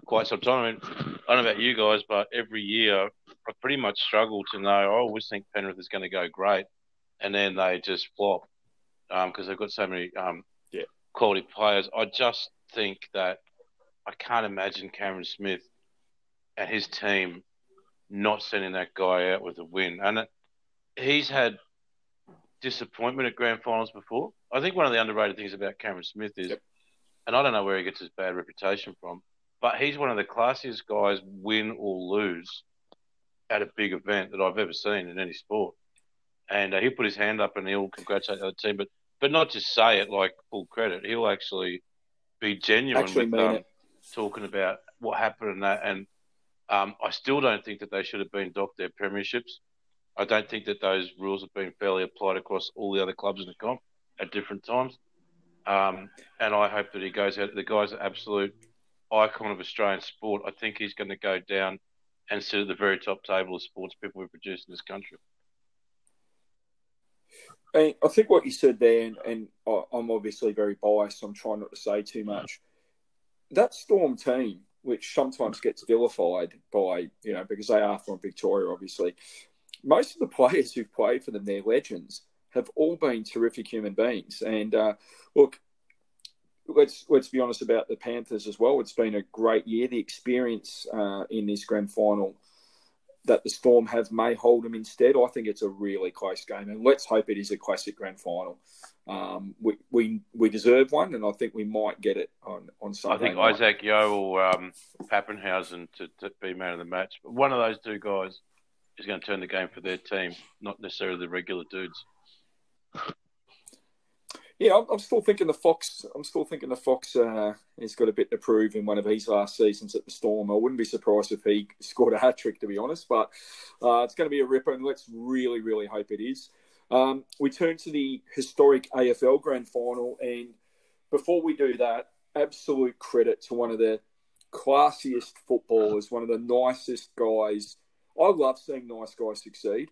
quite some time. I, mean, I don't know about you guys, but every year I pretty much struggle to know. I always think Penrith is going to go great, and then they just flop because um, they've got so many um, yeah. quality players. I just think that I can't imagine Cameron Smith and his team not sending that guy out with a win. And it, he's had disappointment at grand finals before. I think one of the underrated things about Cameron Smith is, yep. and I don't know where he gets his bad reputation from, but he's one of the classiest guys, win or lose, at a big event that I've ever seen in any sport. And uh, he'll put his hand up and he'll congratulate the other team, but but not just say it like full credit. He'll actually be genuine actually with um, talking about what happened and that, and um, I still don't think that they should have been docked their premierships. I don't think that those rules have been fairly applied across all the other clubs in the comp at different times. Um, and I hope that he goes out. The guy's an absolute icon of Australian sport. I think he's going to go down and sit at the very top table of sports people we produce in this country. And I think what you said there, and, and I'm obviously very biased, so I'm trying not to say too much. That Storm team which sometimes gets vilified by, you know, because they are from Victoria, obviously. Most of the players who've played for them, they're legends, have all been terrific human beings. And uh, look, let's let's be honest about the Panthers as well. It's been a great year. The experience uh, in this grand final that the Storm have may hold them instead. I think it's a really close game, and let's hope it is a classic grand final. Um, we, we we deserve one, and I think we might get it on on Sunday. I think night. Isaah Yeo or um, Papenhuyzen to, to be man of the match. But one of those two guys is going to turn the game for their team, not necessarily the regular dudes. Yeah, I'm, I'm still thinking the Fox. I'm still thinking the Fox uh, has got a bit to prove in one of his last seasons at the Storm. I wouldn't be surprised if he scored a hat trick, to be honest. But uh, it's going to be a ripper, and let's really, really hope it is. Um, we turn to the historic AFL Grand Final, and before we do that, absolute credit to one of the classiest footballers, one of the nicest guys. I love seeing nice guys succeed,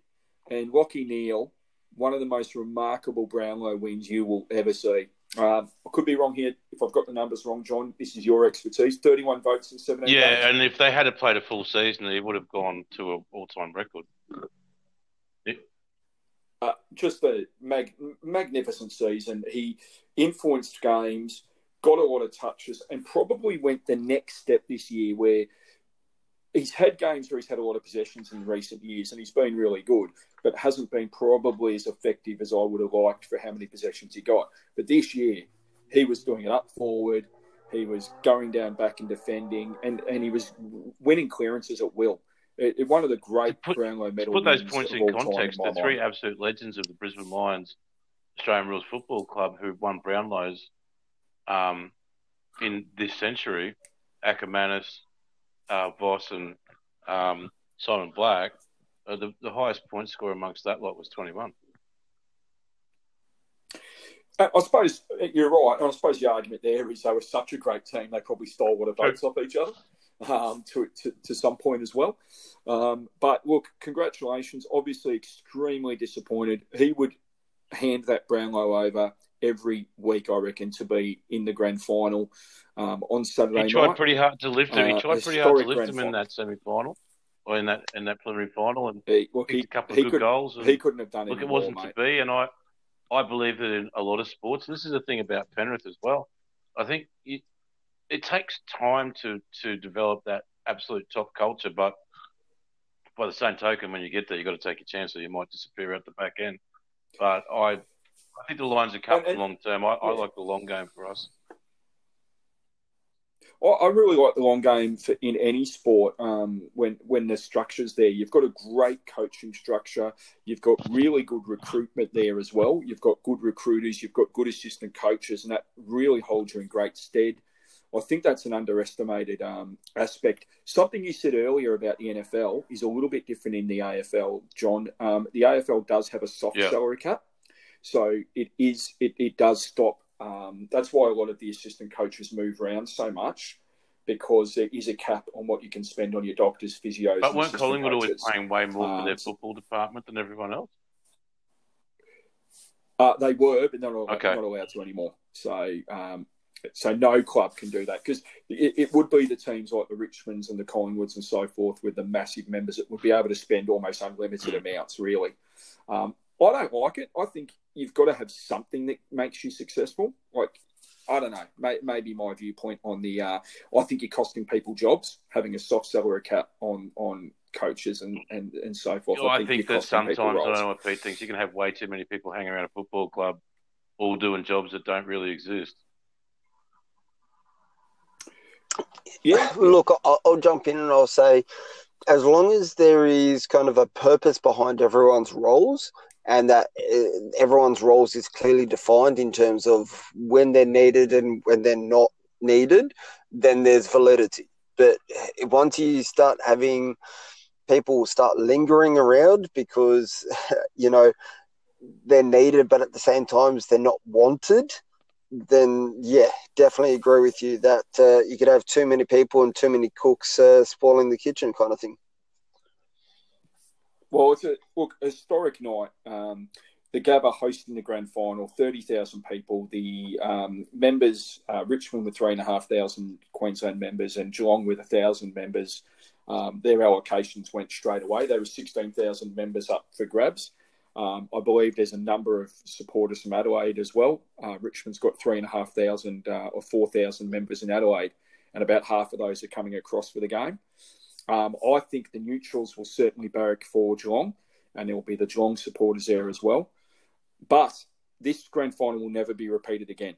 and Lachie Neale, one of the most remarkable Brownlow wins you will ever see. Um, I could be wrong here if I've got the numbers wrong, John. This is your expertise. Thirty-one votes in seventeen. Yeah, games. and if they had played a full season, he would have gone to an all-time record uh, just a mag- magnificent season. He influenced games, got a lot of touches, and probably went the next step this year where he's had games where he's had a lot of possessions in recent years and he's been really good, but hasn't been probably as effective as I would have liked for how many possessions he got. But this year, he was doing it up forward. He was going down back and defending, and, and he was winning clearances at will it, one of the great put, Brownlow medal. put those points in context, in the three mind. absolute legends of the Brisbane Lions Australian Rules Football Club who won Brownlows um, in this century, Akermanis, uh, Voss, and um, Simon Black, uh, the, the highest point score amongst that lot was 21. Uh, I suppose you're right. I suppose the argument there is they were such a great team, they probably stole a votes off each other. um, to, to, to some point as well. Um, but look, congratulations. Obviously, extremely disappointed. He would hand that Brownlow over every week, I reckon, to be in the grand final um, on Saturday He tried night. pretty hard to lift him. Uh, he tried pretty hard to lift him in final. that semi final or in that in that preliminary final and He, kicked he, a couple of he good could, goals. And, he couldn't have done it. look, it wasn't to be, and I I believe that in a lot of sports. This is the thing about Penrith as well. I think it, it takes time to to develop that absolute top culture, but by the same token, when you get there, you've got to take a chance, or you might disappear out the back end. But I, I think the Lions are cut for long term. I, I like the long game for us. I really like the long game for in any sport. Um, when when the structure's there, you've got a great coaching structure. You've got really good recruitment there as well. You've got good recruiters. You've got good assistant coaches, and that really holds you in great stead. I think that's an underestimated um, aspect. Something you said earlier about the NFL is a little bit different in the AFL, John. Um, the AFL does have a soft Yeah. salary cap, so it is it, it does stop. Um, that's why a lot of the assistant coaches move around so much because there is a cap on what you can spend on your doctors, physios. But weren't Collingwood always paying way more for their Um, football department than everyone else? Uh, they were, but they're not, Okay. not allowed to anymore. So, um, so no club can do that because it, it would be the teams like the Richmonds and the Collingwoods and so forth with the massive members that would be able to spend almost unlimited amounts. Really, um, I don't like it. I think you've got to have something that makes you successful. Like, I don't know, may, maybe my viewpoint on the. Uh, I think you're costing people jobs having a soft salary cap on on coaches and and, and so forth. Well, I think you're that sometimes I don't know what Pete thinks. You can have way too many people hanging around a football club, all doing jobs that don't really exist. Yeah, Look, I'll, I'll jump in and I'll say, as long as there is kind of a purpose behind everyone's roles, and that uh, everyone's roles is clearly defined in terms of when they're needed and when they're not needed, then there's validity. But once you start having people start lingering around because you know they're needed, but at the same time they're not wanted, then yeah, definitely agree with you that uh, you could have too many people and too many cooks uh, spoiling the kitchen, kind of thing. Well, it's a look historic night. Um, the Gabba hosting the grand final, thirty thousand people. The um, members, uh, Richmond with three and a half thousand Queensland members, and Geelong with a thousand members. Um, their allocations went straight away. There were sixteen thousand members up for grabs. Um, I believe there's a number of supporters from Adelaide as well. Uh, Richmond's got three and a half thousand uh, or four thousand members in Adelaide, and about half of those are coming across for the game. Um, I think the neutrals will certainly barrack for Geelong, and there will be the Geelong supporters there as well. But this grand final will never be repeated again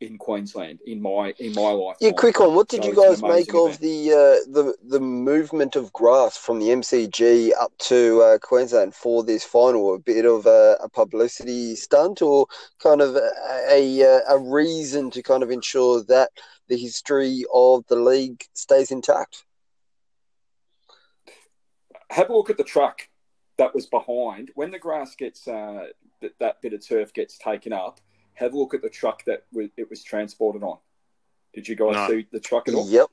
in Queensland in my in my life. Yeah, quick one. What did So you guys make of the uh, the the movement of grass from the MCG up to uh, Queensland for this final? A bit of a, a publicity stunt, or kind of a, a a reason to kind of ensure that the history of the league stays intact. Have a look at the truck that was behind when the grass gets uh, that, that bit of turf gets taken up. Have a look at the truck that was, it was transported on. Did you guys No. see the truck at all? Yep,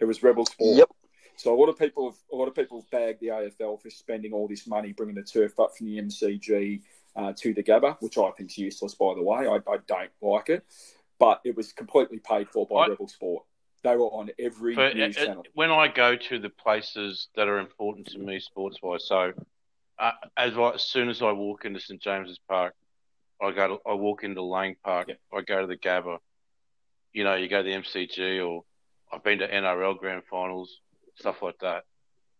It was Rebel Sport. yep. So a lot of people have a lot of people have bagged the AFL for spending all this money bringing the turf up from the MCG uh, to the Gabba, which I think is useless, by the way. I, I don't like it, but it was completely paid for by I- Rebel Sport. They were on every But news uh, uh, channel. when I go to the places that are important to me sports wise, so uh, as, I, as soon as I walk into St James's Park, I go to I walk into Lang Park, Yeah. I go to the Gabba. You know, you go to the MCG, or I've been to NRL grand finals, stuff like that.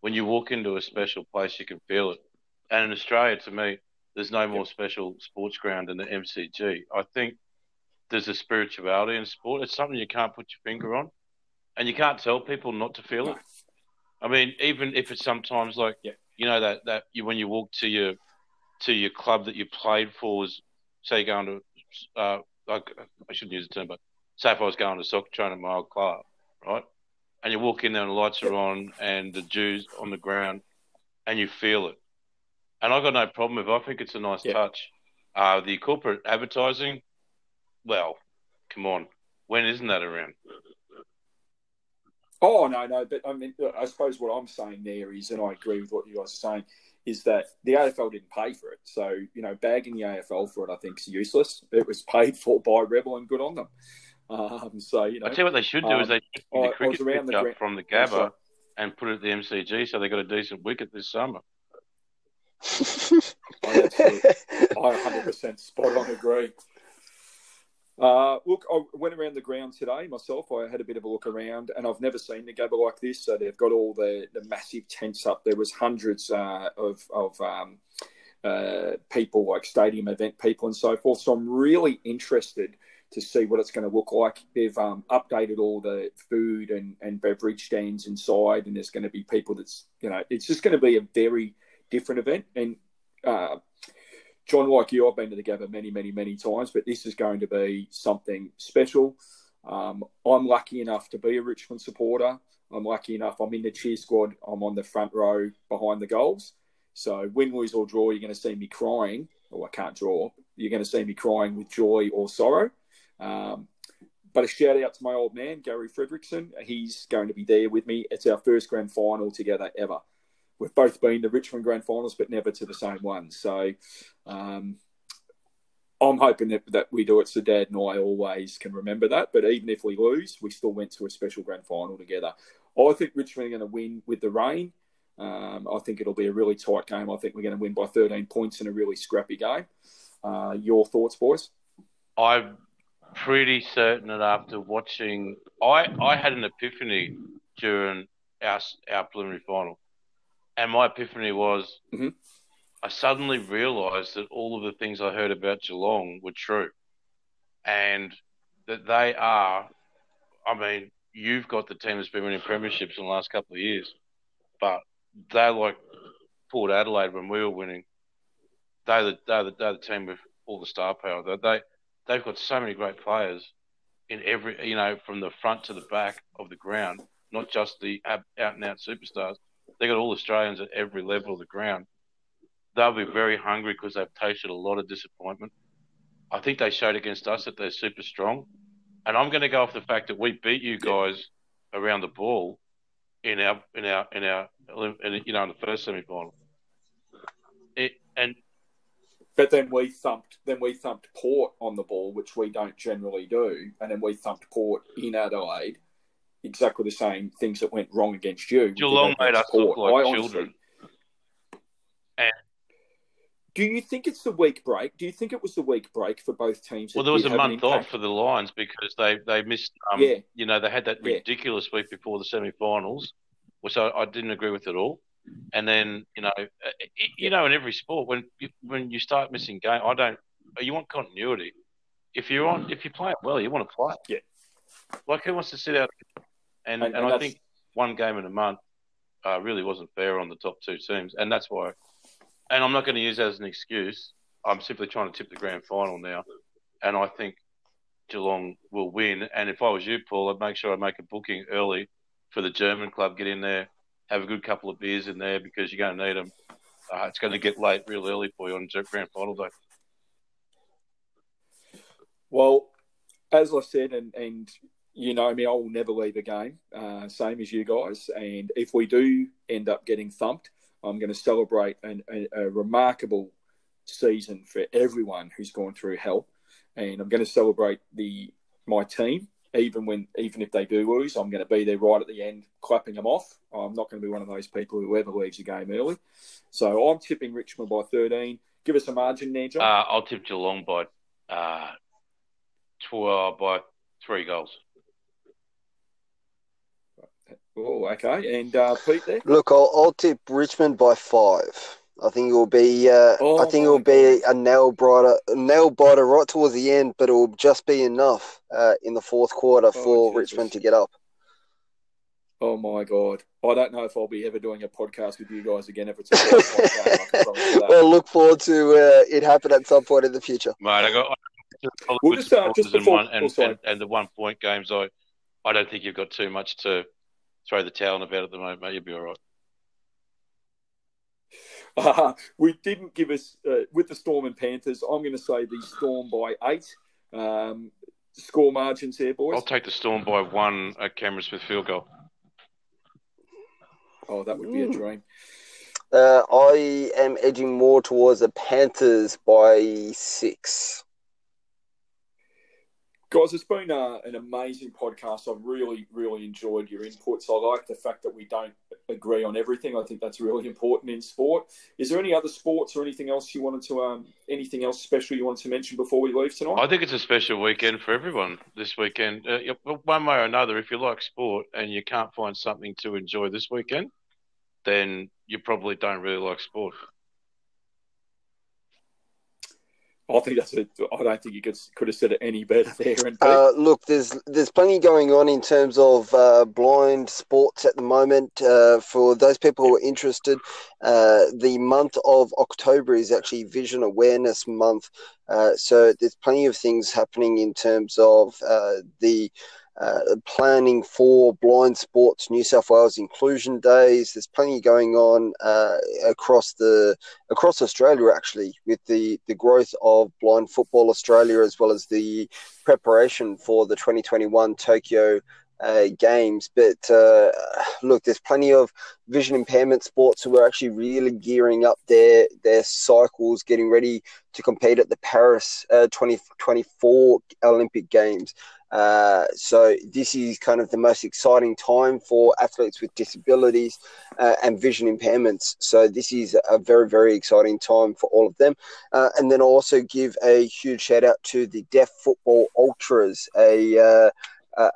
When you walk into a special place, you can feel it. And in Australia, to me, there's no more special sports ground than the MCG. I think there's a spirituality in sport. It's something you can't put your finger on, and you can't tell people not to feel No. it. I mean, even if it's sometimes like Yeah. you know that that you when you walk to your to your club that you played for was say going to uh like I shouldn't use the term, but say if I was going to soccer training at my old club, right? And you walk in there and the lights are on and the Jews on the ground and you feel it. And I've got no problem if I think it's a nice Yeah. touch. Uh the corporate advertising, well, come on. When isn't that around? Oh no, no, but I mean, I suppose what I'm saying there is, and I agree with what you guys are saying, is that the AFL didn't pay for it. So you know, bagging the AFL for it, I think, is useless. It was paid for by Rebel, and good on them. Um, so you know, I tell you what they should do um, is they should I- I the cricket pitch the gra- from the sorry. Gabba and put it at the MCG, so they got a decent wicket this summer. I I 100% spot on agree. Uh, look, I went around the ground today myself. I had a bit of a look around, and I've never seen the Gabba like this. So they've got all the, the massive tents up. There was hundreds uh, of of um, uh, people, like stadium event people, and so forth. So I'm really interested to see what it's going to look like. They've um, updated all the food and, and beverage stands inside, and there's going to be people that's you know, it's just going to be a very different event. And uh, John, like you, I've been to the Gabba many, many, many times, but this is going to be something special. Um, I'm lucky enough to be a Richmond supporter. I'm lucky enough. I'm in the cheer squad. I'm on the front row behind the goals. So win, lose or draw, you're going to see me crying. Oh, I can't draw. You're going to see me crying with joy or sorrow. Um, but a shout out to my old man, Gary Fredrickson. He's going to be there with me. It's our first grand final together ever. We've both been to Richmond grand finals, but never to the same one. So um, I'm hoping that, that we do it so Dad and I always can remember that. But even if we lose, we still went to a special grand final together. I think Richmond are going to win with the rain. Um, I think it'll be a really tight game. I think we're going to win by 13 points in a really scrappy game. Uh, your thoughts, boys? I'm pretty certain that after watching, I I had an epiphany during our our preliminary final, and my epiphany was Mhm. I suddenly realised that all of the things I heard about Geelong were true, and that they are. I mean, you've got the team that's been winning premierships in the last couple of years, but they're like Port Adelaide when we were winning. They're the they're the, they're the team with all the star power. They, they they've got so many great players in every you know from the front to the back of the ground, not just the out and out superstars. They got all Australians at every level of the ground. They'll be very hungry because they've tasted a lot of disappointment. I think they showed against us that they're super strong, and I'm going to go off the fact that we beat you guys around the ball in our in our in our in, you know in the first semi final. And But then we thumped then we thumped Port on the ball, which we don't generally do, and then we thumped Port in Adelaide. Exactly the same things that went wrong against you. Geelong made us look like I children. And- do you think it's the week break? Do you think it was the week break for both teams? Well, there was a month off for the Lions because they they missed. Um, Yeah. You know, they had that Yeah. ridiculous week before the semi-finals, which I, I didn't agree with at all. And then you know, uh, you know, in every sport, when you, when you start missing game, I don't. You want continuity. If you're on, if you're playing well, you want to play. Yeah. Like who wants to sit out? And And- and, and I think one game in a month uh, really wasn't fair on the top two teams, and that's why. And I'm not going to use that as an excuse. I'm simply trying to tip the grand final now, and I think Geelong will win. And if I was you, Paul, I'd make sure I make a booking early for the German club. Get in there, have a good couple of beers in there because you're going to need them. Uh, it's going to get late real early for you on grand final day. Well, as I said, and, and you know me, I will never leave a game, uh, same as you guys. And if we do end up getting thumped, I'm going to celebrate an, a, a remarkable season for everyone who's gone through hell, and I'm going to celebrate the my team. Even when, even if they do lose, I'm going to be there right at the end, clapping them off. I'm not going to be one of those people who ever leaves a game early. So I'm tipping Richmond by 13. Give us a margin there, John. Uh, I'll tip Geelong by uh, tw- by three goals. Oh, okay. And uh, Pete there. Look, I'll, I'll tip Richmond by five. I think it will be. Uh, Oh I think it will be a nail biter, nail biter right towards the end, but it will just be enough uh, in the fourth quarter for Jesus. Richmond to get up. Oh my god! I don't know if I'll be ever doing a podcast with you guys again if it's a four-point. I can promise you that. well, look forward to uh, it happen at some point in the future. Mate, I got. I We'll just, uh, just supporters in before- one, and, oh, and, and the one point games, I, I don't think you've got too much to throw the towel and about at the moment, mate. You'll be all right. Uh, we didn't give us uh, with the Storm and Panthers. I'm going to say the Storm by eight. Um, score margins here, boys. I'll take the Storm by one at Cameron Smith field goal. Oh, that would be a dream. Uh, I am edging more towards the Panthers by six. Guys, it's been uh, an amazing podcast. I've really, really enjoyed your inputs. I like the fact that we don't agree on everything. I think that's really important in sport. Is there any other sports or anything else you wanted to, um, anything else special you wanted to mention before we leave tonight? I think it's a special weekend for everyone this weekend. Uh, one way or another, if you like sport and you can't find something to enjoy this weekend, then you probably don't really like sport. I think that's it. I don't think you could could have said it any better there. And uh, look, there's there's plenty going on in terms of uh, blind sports at the moment. Uh, for those people who are interested, uh, the month of October is actually Vision Awareness Month. Uh, so there's plenty of things happening in terms of uh, the uh, planning for Blind Sports New South Wales Inclusion Days. There's plenty going on uh, across the across Australia actually, with the the growth of Blind Football Australia as well as the preparation for the 2021 Tokyo. Uh, games, but uh, look, there's plenty of vision impairment sports who are actually really gearing up their their cycles, getting ready to compete at the Paris uh, 2024 Olympic Games. Uh, so this is kind of the most exciting time for athletes with disabilities uh, and vision impairments. So this is a very, very exciting time for all of them. Uh, and then I'll also give a huge shout out to the Deaf Football Ultras, a uh,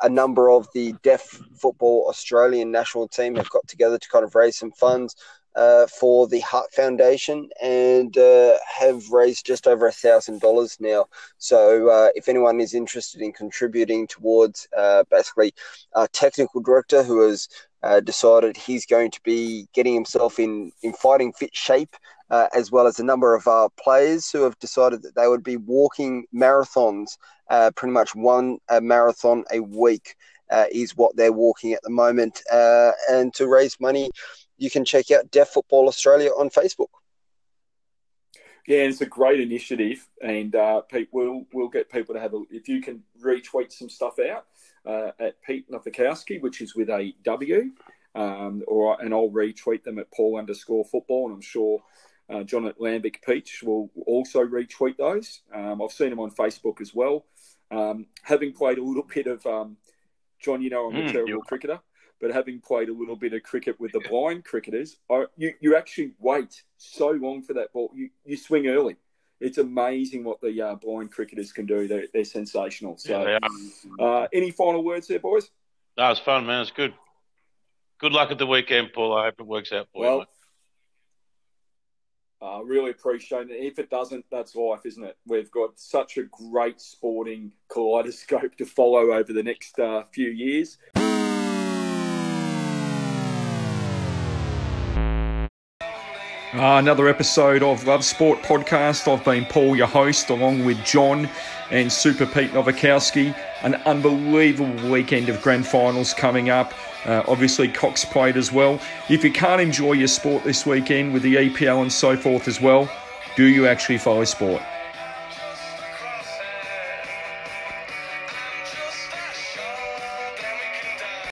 a number of the Deaf Football Australian national team have got together to kind of raise some funds uh, for the Heart Foundation and uh, have raised just over a thousand dollars now. So, uh, if anyone is interested in contributing towards uh, basically a technical director who has uh, decided he's going to be getting himself in, in fighting fit shape, as well as a number of our players who have decided that they would be walking marathons, pretty much one marathon a week. is what they're walking at the moment, and to raise money you can check out Deaf Football Australia on Facebook. Yeah, it's a great initiative, and uh, Pete, we'll we'll get people to have a. If you can retweet some stuff out uh, at Pete Novikowski, which is with a W, um, or and I'll retweet them at Paul underscore Football, and I'm sure uh, John at Lambic Peach will also retweet those. Um, I've seen them on Facebook as well. Um, having played a little bit of um, John, you know I'm a mm, terrible cricketer but having played a little bit of cricket with the blind cricketers, I, you, you actually wait so long for that ball. You, you swing early. It's amazing what the uh, blind cricketers can do. They're, they're sensational. So, yeah, uh, any final words there, boys? That was fun, man. It's good. Good luck at the weekend, Paul. I hope it works out for well, you. Uh, really appreciate it. If it doesn't, that's life, isn't it? We've got such a great sporting kaleidoscope to follow over the next uh, few years. Uh, another episode of Love Sport Podcast. I've been Paul, your host, along with John and Super Pete Novikowski. An unbelievable weekend of grand finals coming up. Uh, obviously, Cox played as well. If you can't enjoy your sport this weekend with the EPL and so forth as well, do you actually follow sport?